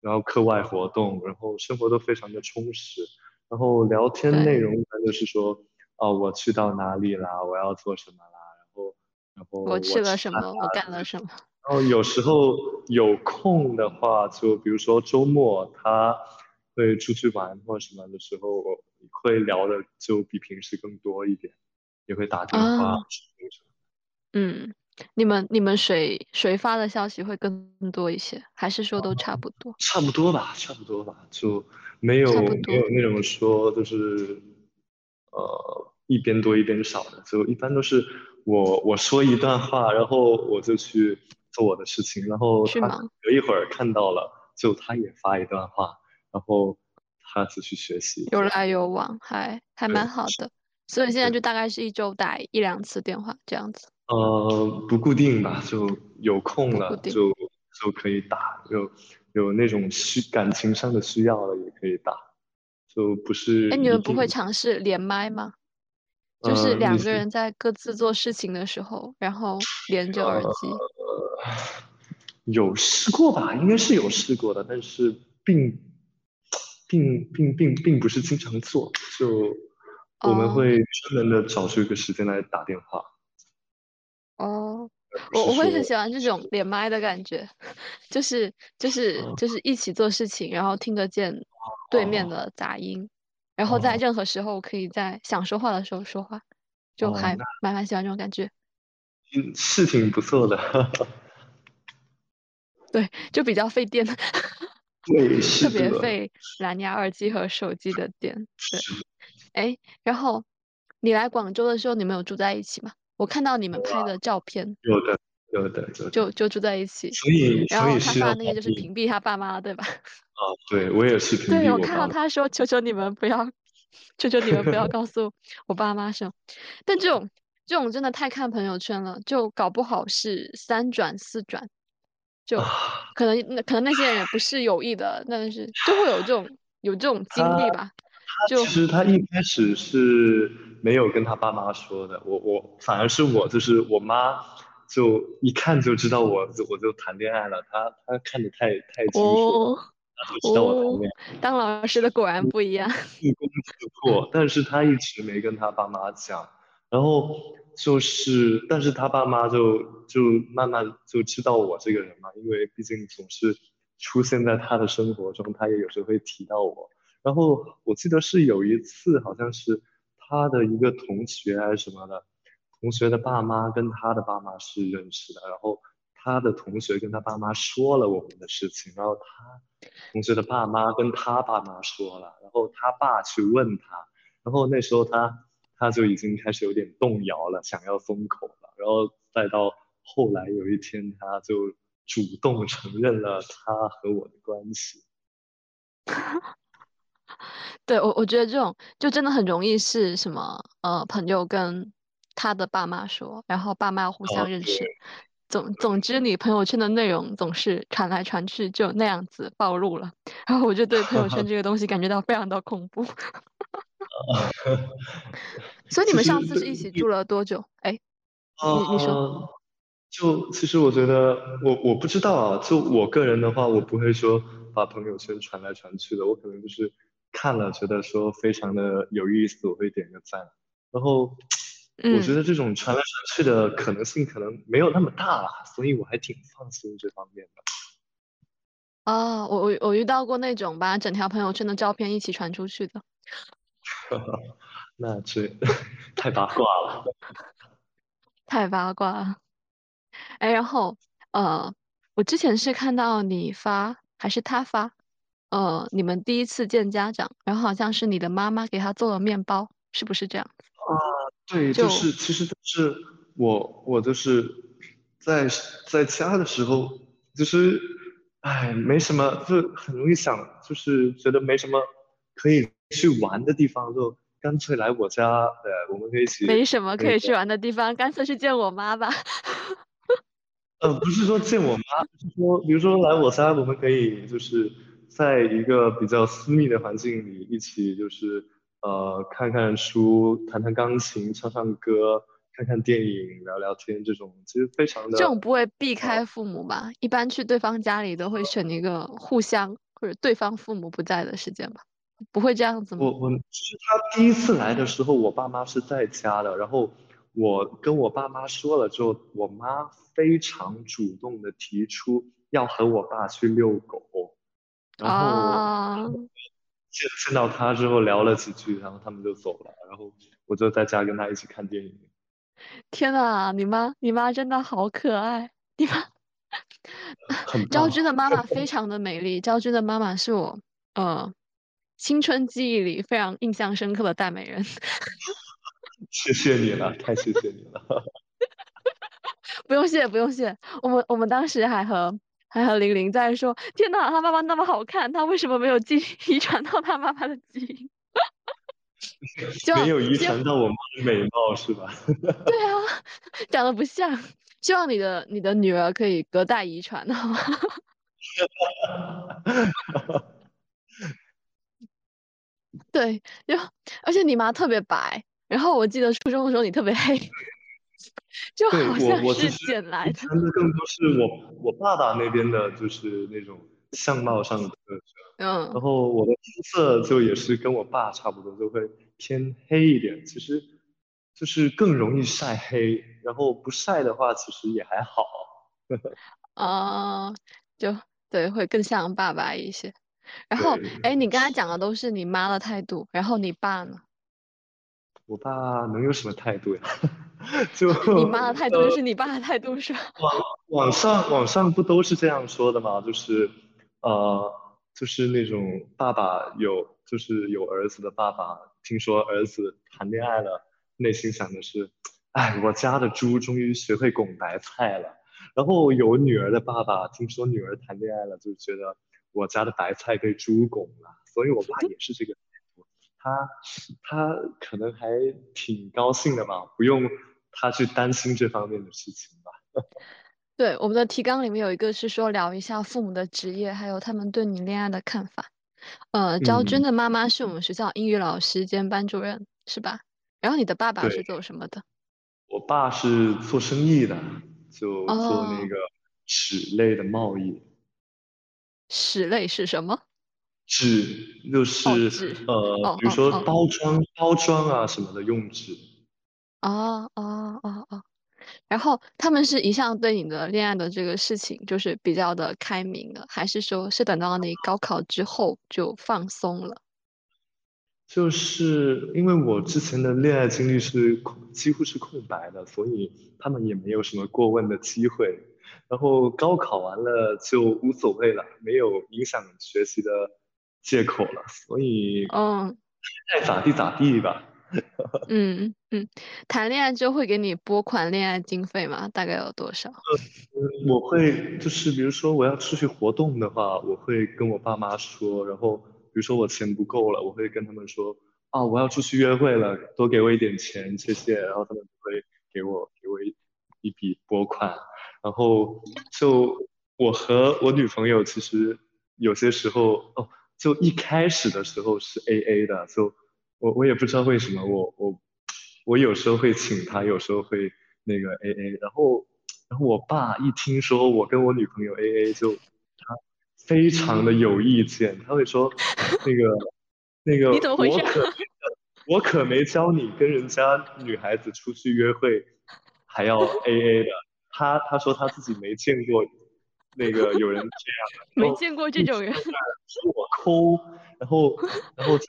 然后课外活动，然后生活都非常的充实。然后聊天内容一般就是说，哦，我去到哪里啦，我要做什么啦，然后，然后我去了什么，我干了什么。然后有时候有空的话，就比如说周末他会出去玩或什么的时候，我会聊的就比平时更多一点，也会打电话。嗯，你们你们谁谁发的消息会更多一些，还是说都差不多？差不多吧，差不多吧，就没有没有那种说就是呃一边多一边少的，就一般都是我我说一段话，然后我就去做我的事情，然后他隔一会儿看到了，就他也发一段话，然后他就去学习，有来有往，还还蛮好的。所以现在就大概是一周打一两次电话这样子。呃，不固定吧，就有空了就就可以打，有有那种需感情上的需要了也可以打，就不是。哎，你们不会尝试连麦吗？就是两个人在各自做事情的时候，然后连着耳机。有试过吧，应该是有试过的，但是并并并并并不是经常做，就我们会专门的找出一个时间来打电话。哦，我我会很喜欢这种连麦的感觉，就是就是就是一起做事情，然后听得见对面的杂音，然后在任何时候可以在想说话的时候说话，就还蛮蛮喜欢这种感觉。嗯，是挺不错的。对，就比较费电，对，特别费蓝牙耳机和手机的电。对，哎，然后你来广州的时候，你们有住在一起吗？我看到你们拍的照片，有的，有的，就就住在一起。所以，然后他发那个就是屏蔽他爸妈，对吧？啊，对我也是屏蔽对，我看到他说：“求求你们不要，求求你们不要告诉我爸妈什么。”但这种这种真的太看朋友圈了，就搞不好是三转四转，就可能那可能那些人也不是有意的，但是就会有这种有这种经历吧。就其实他一开始是没有跟他爸妈说的，我我反而是我就是我妈就一看就知道我我就谈恋爱了，她她看的太太清楚，她就知道我谈恋爱。当老师的果然不一样，自攻自破，但是他一直没跟他爸妈讲，然后就是但是他爸妈就就慢慢就知道我这个人嘛，因为毕竟总是出现在他的生活中，他也有时候会提到我。然后我记得是有一次，好像是他的一个同学还是什么的，同学的爸妈跟他的爸妈是认识的，然后他的同学跟他爸妈说了我们的事情，然后他同学的爸妈跟他爸妈说了，然后他爸去问他，然后那时候他他就已经开始有点动摇了，想要松口了，然后再到后来有一天，他就主动承认了他和我的关系。对我，我觉得这种就真的很容易是什么呃，朋友跟他的爸妈说，然后爸妈互相认识，总总之你朋友圈的内容总是传来传去，就那样子暴露了。然后我就对朋友圈这个东西感觉到非常的恐怖。所以你们上次是一起住了多久？哎，你你说，就其实我觉得我我不知道啊，就我个人的话，我不会说把朋友圈传来传去的，我可能就是。看了觉得说非常的有意思，我会点个赞。然后我觉得这种传来传去的可能性可能没有那么大了，所以我还挺放心这方面的。哦，我我我遇到过那种把整条朋友圈的照片一起传出去的。那这太八卦了。太八卦了。哎，然后呃，我之前是看到你发还是他发？呃，你们第一次见家长，然后好像是你的妈妈给他做了面包，是不是这样？啊，对，就是其实就是我我就是在在家的时候，就是哎没什么，就很容易想，就是觉得没什么可以去玩的地方，就干脆来我家，对，我们可以一起。没什么可以去玩的地方，干脆去见我妈吧。呃，不是说见我妈，是说，比如说来我家，我们可以就是在一个比较私密的环境里，一起就是呃看看书，弹弹钢琴，唱唱歌，看看电影，聊聊天，这种其实非常的。这种不会避开父母吧？一般去对方家里都会选一个互相或者对方父母不在的时间吧？不会这样子吗？我我其实他第一次来的时候，我爸妈是在家的，然后。我跟我爸妈说了之后，我妈非常主动的提出要和我爸去遛狗，然后见见到他之后聊了几句，然后他们就走了，然后我就在家跟他一起看电影。天呐，你妈你妈真的好可爱，你妈。昭君的妈妈 非常的美丽，昭君的妈妈是我呃青春记忆里非常印象深刻的大美人。谢谢你了，太谢谢你了。不用谢，不用谢。我们我们当时还和还和玲玲在说，天哪，他妈妈那么好看，他为什么没有基 遗传到他妈妈的基因？没有遗传到我妈的美貌是吧？对啊，长得不像。希望你的你的女儿可以隔代遗传，好吗？对，就而且你妈特别白。然后我记得初中的时候你特别黑，就好像是捡来的。更多是我我爸爸那边的，就是那种相貌上的特征。嗯。然后我的肤色就也是跟我爸差不多，就会偏黑一点。其实就是更容易晒黑，然后不晒的话其实也还好。哦，就对，会更像爸爸一些。然后，哎，你刚才讲的都是你妈的态度，然后你爸呢？我爸能有什么态度呀？就你妈的态度就是你爸的态度是吧？网网上网上不都是这样说的吗？就是呃，就是那种爸爸有就是有儿子的爸爸，听说儿子谈恋爱了，内心想的是，哎，我家的猪终于学会拱白菜了。然后有女儿的爸爸，听说女儿谈恋爱了，就觉得我家的白菜被猪拱了。所以我爸也是这个。他他可能还挺高兴的吧，不用他去担心这方面的事情吧。对，我们的提纲里面有一个是说聊一下父母的职业，还有他们对你恋爱的看法。呃，昭君的妈妈是我们学校英语老师兼班主任，是吧？然后你的爸爸是做什么的？我爸是做生意的，就做那个纸类的贸易。纸类是什么？纸就是呃，比如说包装、包装啊什么的用纸。哦哦哦哦，然后他们是一向对你的恋爱的这个事情就是比较的开明的，还是说是等到你高考之后就放松了？就是因为我之前的恋爱经历是空，几乎是空白的，所以他们也没有什么过问的机会。然后高考完了就无所谓了，没有影响学习的。借口了，所以嗯，爱咋地咋地吧。嗯嗯，谈恋爱就会给你拨款恋爱经费吗？大概有多少？呃，我会就是比如说我要出去活动的话，我会跟我爸妈说，然后比如说我钱不够了，我会跟他们说啊，我要出去约会了，多给我一点钱，谢谢。然后他们就会给我给我一一笔拨款，然后就我和我女朋友其实有些时候哦。就一开始的时候是 A A 的，就我我也不知道为什么，我我我有时候会请他，有时候会那个 A A，然后然后我爸一听说我跟我女朋友 A A，就他非常的有意见，他会说 那个那个我可 我可没教你跟人家女孩子出去约会还要 A A 的，他他说他自己没见过。那个有人这样，没见过这种人，说我抠，然后然后就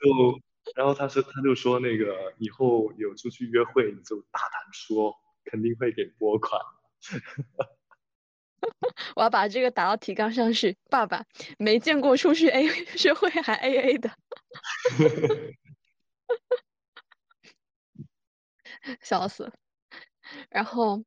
然后他说他就说那个以后有出去约会你就大胆说，肯定会给拨款。我要把这个打到提纲上去，爸爸没见过出去 A 约会还 A A 的，笑死。然后。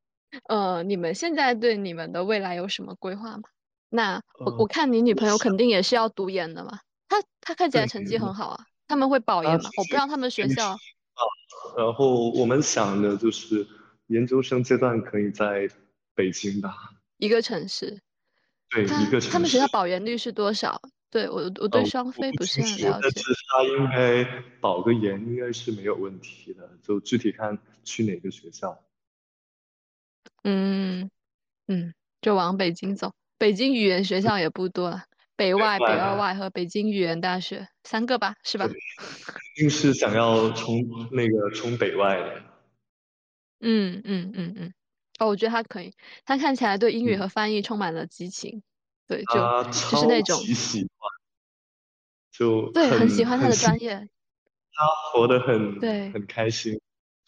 呃，你们现在对你们的未来有什么规划吗？那我我看你女朋友肯定也是要读研的嘛，她她看起来成绩很好啊，他们会保研吗？我不知道他们学实校然后我们想的就是研究生阶段可以在北京吧，一个城市，对，一个城市他们学校。保研率是多少？对我我呃，对双非不是，很了解。但是他应该保个研应该是没有问题的，就具体看去哪个学校。嗯嗯，就往北京走。北京语言学校也不多了，北外、北二外，外和北京语言大学三个吧，是，吧？肯定是想要冲那个冲北外的。嗯嗯嗯嗯。哦，我觉得他可以，他看起来对英语嗯，和翻译充满了激情，对，就他就是超那种级喜欢，就对，很喜欢他的专业，他活得很对很开心，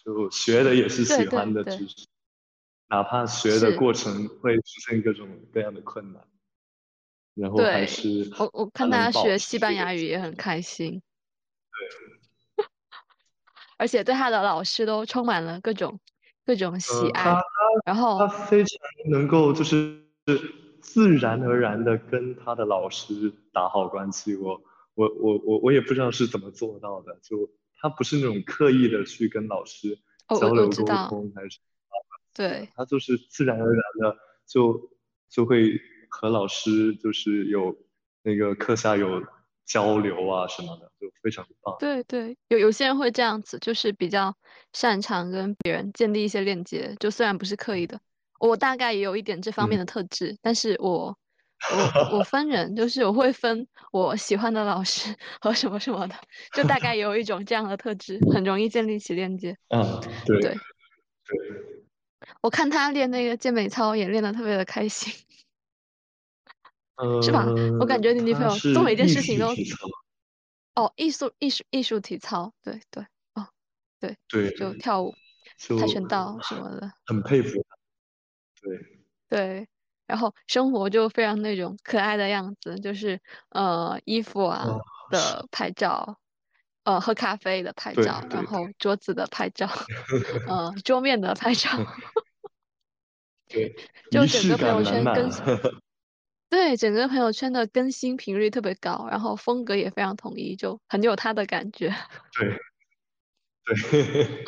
就学的也是喜欢的知识，哪怕学的，过程会出现各种各样的困难，然后还，是我我看大家学西班牙语也很。开心，对。而且对他的老师都充满了各种各种喜爱，然他非常能够就是自然而然的跟他的老师打好关系，我我我我我也不知道是怎么做到的，就他不是那种刻意的去跟老师交流沟通，还是对。他就是自然而然的就就会和老师就是有那个课下有交流啊什么的，就非常棒。对对，有有些人会这样子，就是比较擅长跟别人建立一些链接，就虽然不是刻意的，我大概也有一点这方面嗯，的特质，但是我 我我分人，就是我会分我喜欢的老师 和什么什么的，就大概有一种这样的特质，很容易建立起链接。嗯，对对，对，我看他练那个健美操也练得特别的开心，是吧？我感呃，觉你女朋友做每件事情都。哦，艺术艺术艺术体操，对对哦，对，对，就跳舞、跆拳道什么的，很佩服。对，对。然后生活就非常那种可爱的样子，就是呃衣服啊的拍照，呃喝咖啡的拍照，然对对，后桌子的拍照，呃桌面的拍照，对，就整个朋友圈更满。对整个朋友圈的更新频率特别高，然后风格也非常统一，就很有他的感觉。对对，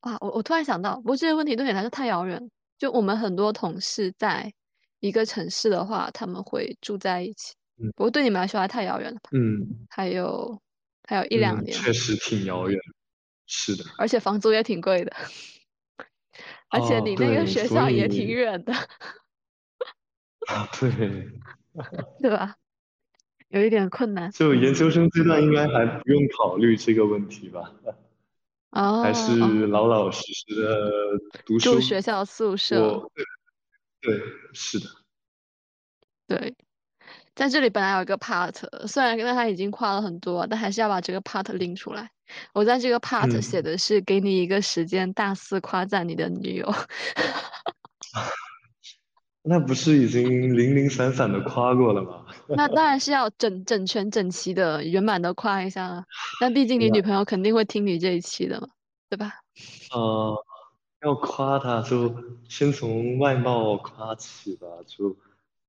啊，我我突然想到，不过这些问题对你来说太遥远。就我们很多同事在一个城市的话，他们会住在一起。嗯不过对你们来说还太遥远了吧？嗯还有还有一两嗯，年，确实挺遥远。是的。而且房租也挺贵的，而且哦，你那个，学校也挺远的，啊，对，对吧？有一点困难。就研究生阶段应该还不用考虑这个问题吧，还哦还，是老老实实的读书。住学校宿舍，对对，是的。对。在这里本来有一个 part，虽然跟他已经夸了很多，但还是要把这个 part 拎出来。我在这个 part 写嗯，的是给你一个时间大肆夸赞你的女友。那不是已经零零散散的夸过了吗？那当然是要整整全整齐的圆满的夸一下了。那毕竟，你 女朋友肯定会听你这一期的嘛，对吧？呃，要夸她就先从外貌夸起吧。就，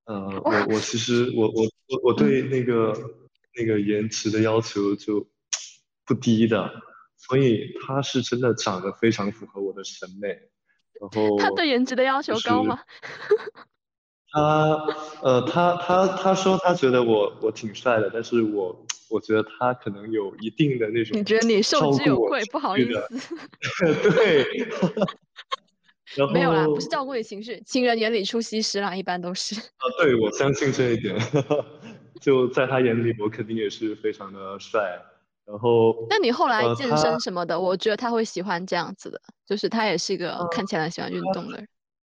呃，我，我其实我我我我嗯，对那个那个颜值的要求就不低的，所以他是真的长得非常符合我的审美。然后他对颜值的要求高吗？他，呃，他他他说他觉得我我挺帅的，但是我我觉得他可能有一定的那种你觉得你受之有愧，不好，意 思。对。然没有啦，不是照顾你情绪，情人眼里出西施啦，一般都是。啊，对，我相信这一点，就在他眼里，我肯定也是非常的帅。然后，那你后来呃，健身什么的，我觉得他会喜欢这样子的，就是他也是一个看起来喜欢运动的人。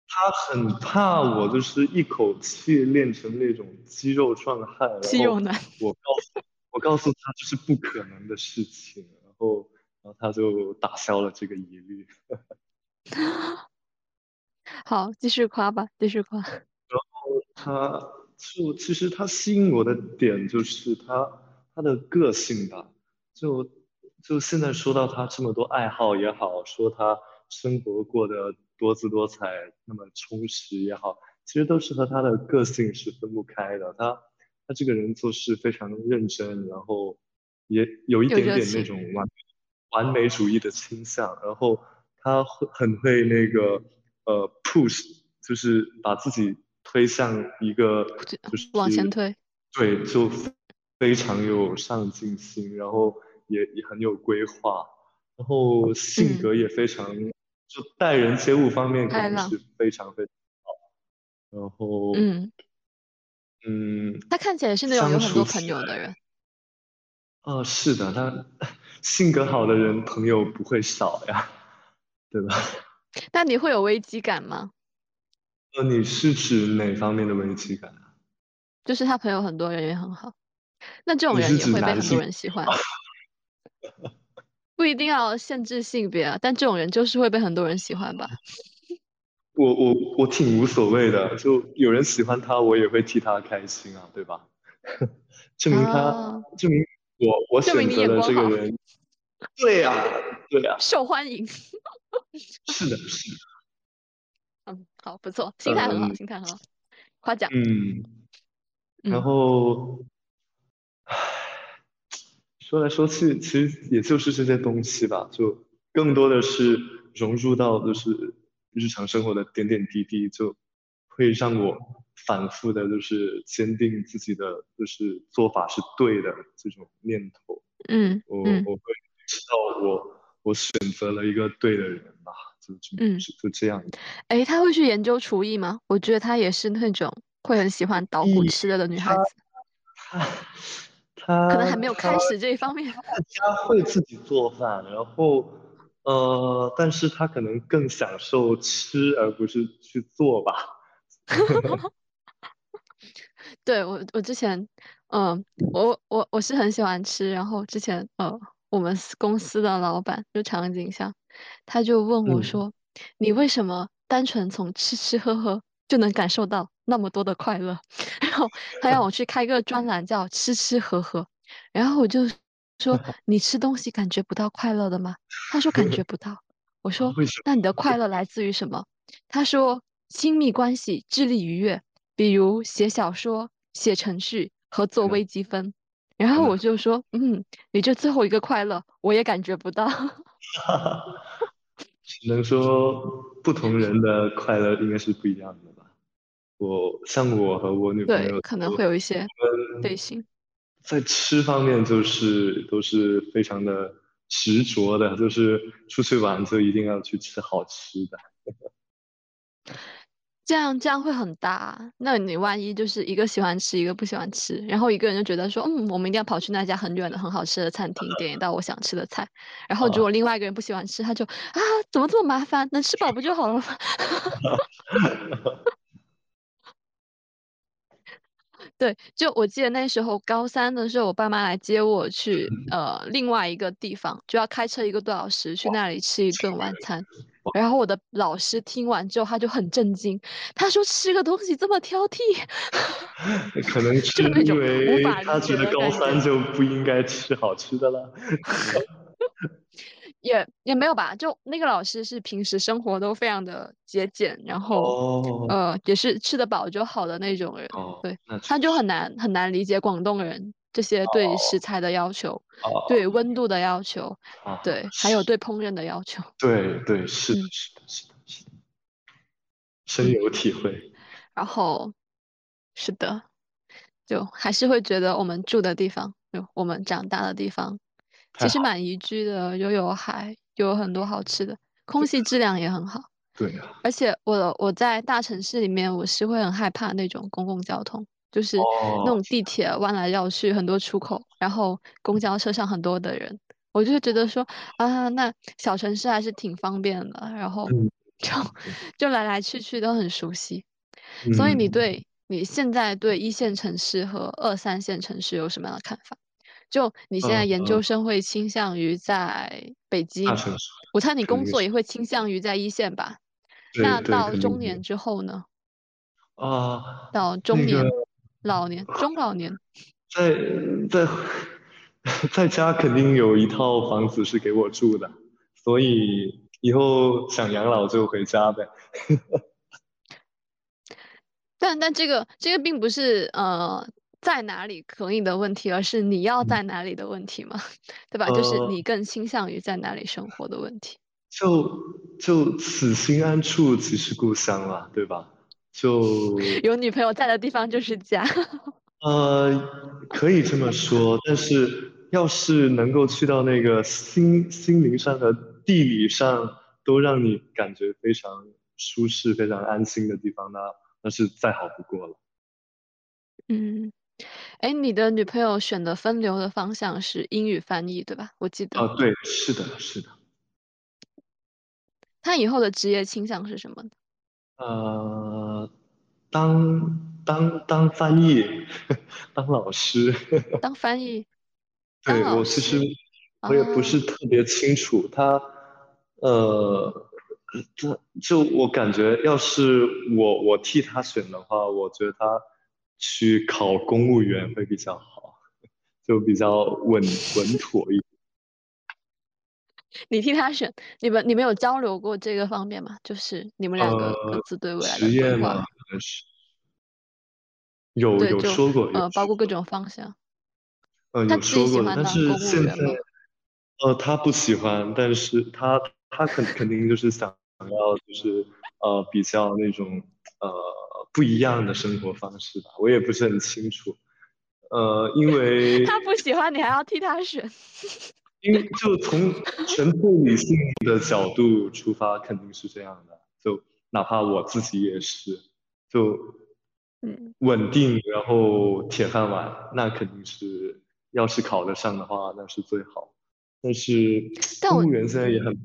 他很怕我，就是一口气练成那种肌肉壮汉，肌肉男。我告诉我告诉他这是不可能的事情，然后然后他就打消了这个疑虑。好，继续夸吧，继续夸。然后他就其实他吸引我的点就是他他的个性吧，就就现在说到他这么多爱好也好，说他生活过得多姿多彩，那么充实也好，其实都是和他的个性是分不开的。他他这个人做事非常认真，然后也有一点点那种完完美主义的倾向，然后他会很会那个呃 push，就是把自己推向一个就是往前推，对，就非常有上进心，然后也也很有规划，然后性格也非常，就待人接物方面可能是非常非常好，然后嗯。嗯，他看起来是那种有很多朋友的人。哦，是的，他 性格好的人朋友不会少呀，对吧？但你会有危机感吗？呃，你是指哪方面的危机感啊？就是他朋友很多人也很好，那这种人也会被很多人喜欢。不一定要限制性别啊，但这种人就是会被很多人喜欢吧。我我我挺无所谓的，就有人喜欢他，我也会替他开心啊，对吧？证明他，证明我我选择了这个人，对呀，对呀，受欢迎。是的，是的。嗯，好，不错，心态很好，心态很好，夸奖。嗯，然后，唉，说来说去，其实也就是这些东西吧，就更多的是融入到就是。日常生活的点点滴滴，就会让我反复的，就是坚定自己的，就是做法是对的这种念头。嗯，我我会知道我我选择了一个对的人吧，就嗯就这样。哎，他会去研究厨艺吗？我觉得他也是那种会很喜欢捣鼓吃的的女孩子。他他可能还没有开始这一方面。他会自己做饭，然后。呃，但是他可能更享受吃，而不是去做吧。对我，我之前，嗯，我我我是很喜欢吃，然后之前，呃，我们公司的老板就场景下，他就问我说：“你为什么单纯从吃吃喝喝就能感受到那么多的快乐？” 然后他让我去开个专栏叫“吃吃喝喝”，然后我就。说你吃东西感觉不到快乐的吗？他说感觉不到。我说那你的快乐来自于什么？他说亲密关系、智力愉悦，比如写小说、写程序和做微积分。然后我就说嗯，你这最后一个快乐我也感觉不到。只能说不同人的快乐应该是不一样的吧。我像我和我女朋友可能会有一些类型。在吃方面，就是都是非常的执着的，就是出去玩就一定要去吃好吃的。这样这样会很大，那你万一就是一个喜欢吃，一个不喜欢吃，然后一个人就觉得说，嗯，我们一定要跑去那家很远的很好吃的餐厅，点一道我想吃的菜。然后如果另外一个人不喜欢吃，他就啊，怎么这么麻烦？能吃饱不就好了吗？对，就我记得那时候高三的时候，我爸妈来接我去呃另外一个地方，就要开车一个多小时去那里吃一顿晚餐。然后我的老师听完之后，他就很震惊，他说吃个东西这么挑剔，可能 是因为他觉得高三就不应该吃好吃的了。也也没有吧，就那个老师是平时生活都非常的节俭，然后呃也是吃得饱就好的那种人，对，他就很难很难理解广东人这些对食材的要求，对温度的要求，对，还有对烹饪的要求。对对是的是的是的是的，深有体会。然后是的，就还是会觉得我们住的地方，就我们长大的地方。其实蛮宜居的，又有海，又有很多好吃的，空气质量也很好。对呀。而且我我在大城市里面，我是会很害怕那种公共交通，就是那种地铁弯来绕去，很多出口，然后公交车上很多的人，我就觉得说啊，那小城市还是挺方便的，然后就就来来去去都很熟悉。所以你对你现在对一线城市和二三线城市有什么样的看法？就你现在研究生会倾向于在北京，我猜你工作也会倾向于在一线吧？那到中年之后呢？啊，到中年、老年、中老年，在在在家肯定有一套房子是给我住的，所以以后想养老就回家呗。但但这个这个并不是呃。在哪里可以的问题，而是你要在哪里的问题嘛，对吧？就是你更倾向于在哪里生活的问题。就就此心安处即是故乡了，对吧？就 有女朋友在的地方就是家。呃，可以这么说，但是要是能够去到那个心心灵上和地理上都让你感觉非常舒适、非常安心的地方，那那是再好不过了。嗯，哎，你的女朋友选的分流的方向是英语翻译，对吧？我记得。哦，对，是的，是的。她以后的职业倾向是什么呢？呃，当当 当翻译，当老师。当翻译。对，我其实我也不是特别清楚他，呃，就就我感觉，要是我我替他选的话，我觉得他去考公务员会比较好，就比较稳稳妥一点。你替他选，你们你们有交流过这个方面吗？就是你们两个各自对未来的规划。有有说过，呃，包括各种方向。呃，有说过，但是现在，呃，他不喜欢，但是他他肯肯定就是想要就是呃比较那种呃不一样的生活方式吧，我也不是很清楚，呃，因为 他不喜欢，你还要替他选，因为就从纯粹理性的角度出发，肯定是这样的，就哪怕我自己也是，就嗯稳定，然后铁饭碗，那肯定是。要是考得上的话，那是最好。但是公务员现在也很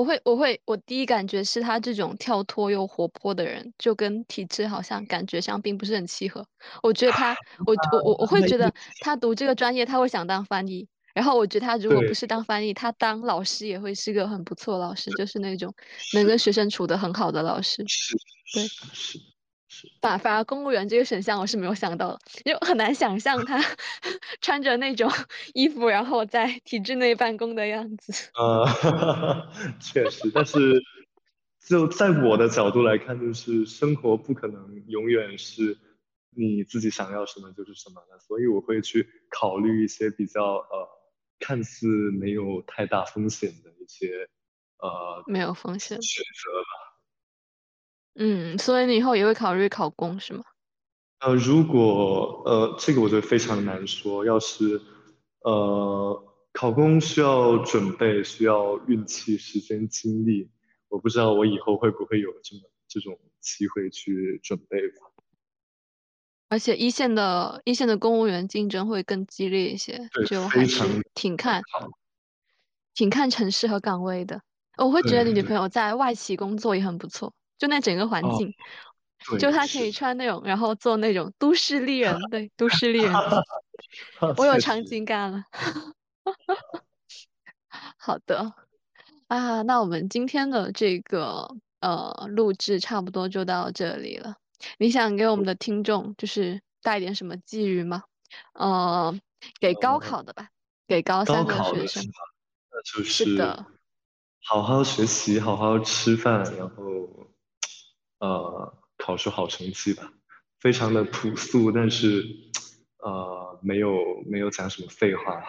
我会，我会，我第一感觉是他这种跳脱又活泼的人，就跟体质好像感觉上并不是很契合。我觉得他，我我我我会觉得他读这个专业，他会想当翻译。然后我觉得他如果不是当翻译，他当老师也会是个很不错老师，就是那种能跟学生处得很好的老师。对，是。反反而公务员这个选项我是没有想到的，就很难想象他 穿着那种 衣服，然后在体制内办公的样子。呃，确实，但是就在我的角度来看，就是生活不可能永远是你自己想要什么就是什么的，所以我会去考虑一些比较呃看似没有太大风险的一些呃没有风险选择吧。嗯，所以你以后也会考虑考公是吗？呃，如果呃，这个我觉得非常难说。要是呃，考公需要准备，需要运气、时间、精力，我不知道我以后会不会有这么这种机会去准备吧。而且一线的一线的公务员竞争会更激烈一些，就还是挺看挺看城市和岗位的。我会觉得你女朋友在外企工作也很不错。就那整个环境，就他可以穿那种，然后做那种都市丽人，对，都市丽人，我有场景感了。好的，啊，那我们今天的这个呃录制差不多就到这里了。你想给我们的听众就是带点什么寄语吗？呃，给高考的吧，给高三的学生。那就是的，好好学习，好好吃饭，然后。呃，考出好成绩吧，非常的朴素，但是呃，没有没有讲什么废话。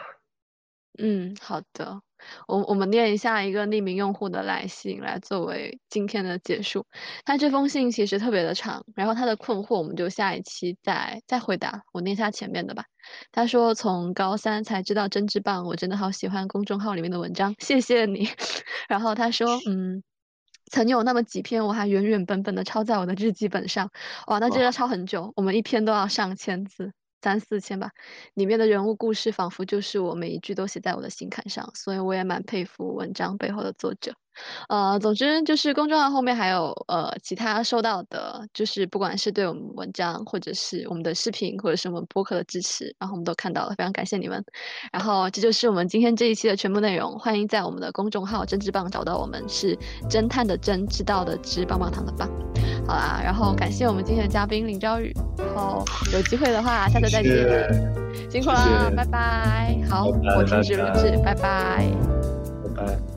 嗯，好的，我我们念一下一个匿名用户的来信，来作为今天的结束。他这封信其实特别的长，然后他的困惑我们就下一期再再回答。我念一下前面的吧。他说从高三才知道真知棒，我真的好喜欢公众号里面的文章，谢谢你。然后他说，嗯。曾有那么几篇，我还原原本本的抄在我的日记本上。哇，那这要抄很久，我们一篇都要上千字，三四千吧。里面的人物故事，仿佛就是我每一句都写在我的心坎上，所以我也蛮佩服文章背后的作者。呃，总之就是公众号后面还有呃其他收到的，就是不管是对我们文章，或者是我们的视频，或者是我们播客的支持，然后我们都看到了，非常感谢你们。然后这就是我们今天这一期的全部内容，欢迎在我们的公众号“真知棒”找到我们，是侦探的侦，知道的知，棒棒糖的棒。好啦，然后感谢我们今天的嘉宾林朝宇，然后有机会的话下次再见，辛苦了，拜拜。好，我停止录制，拜拜，拜拜。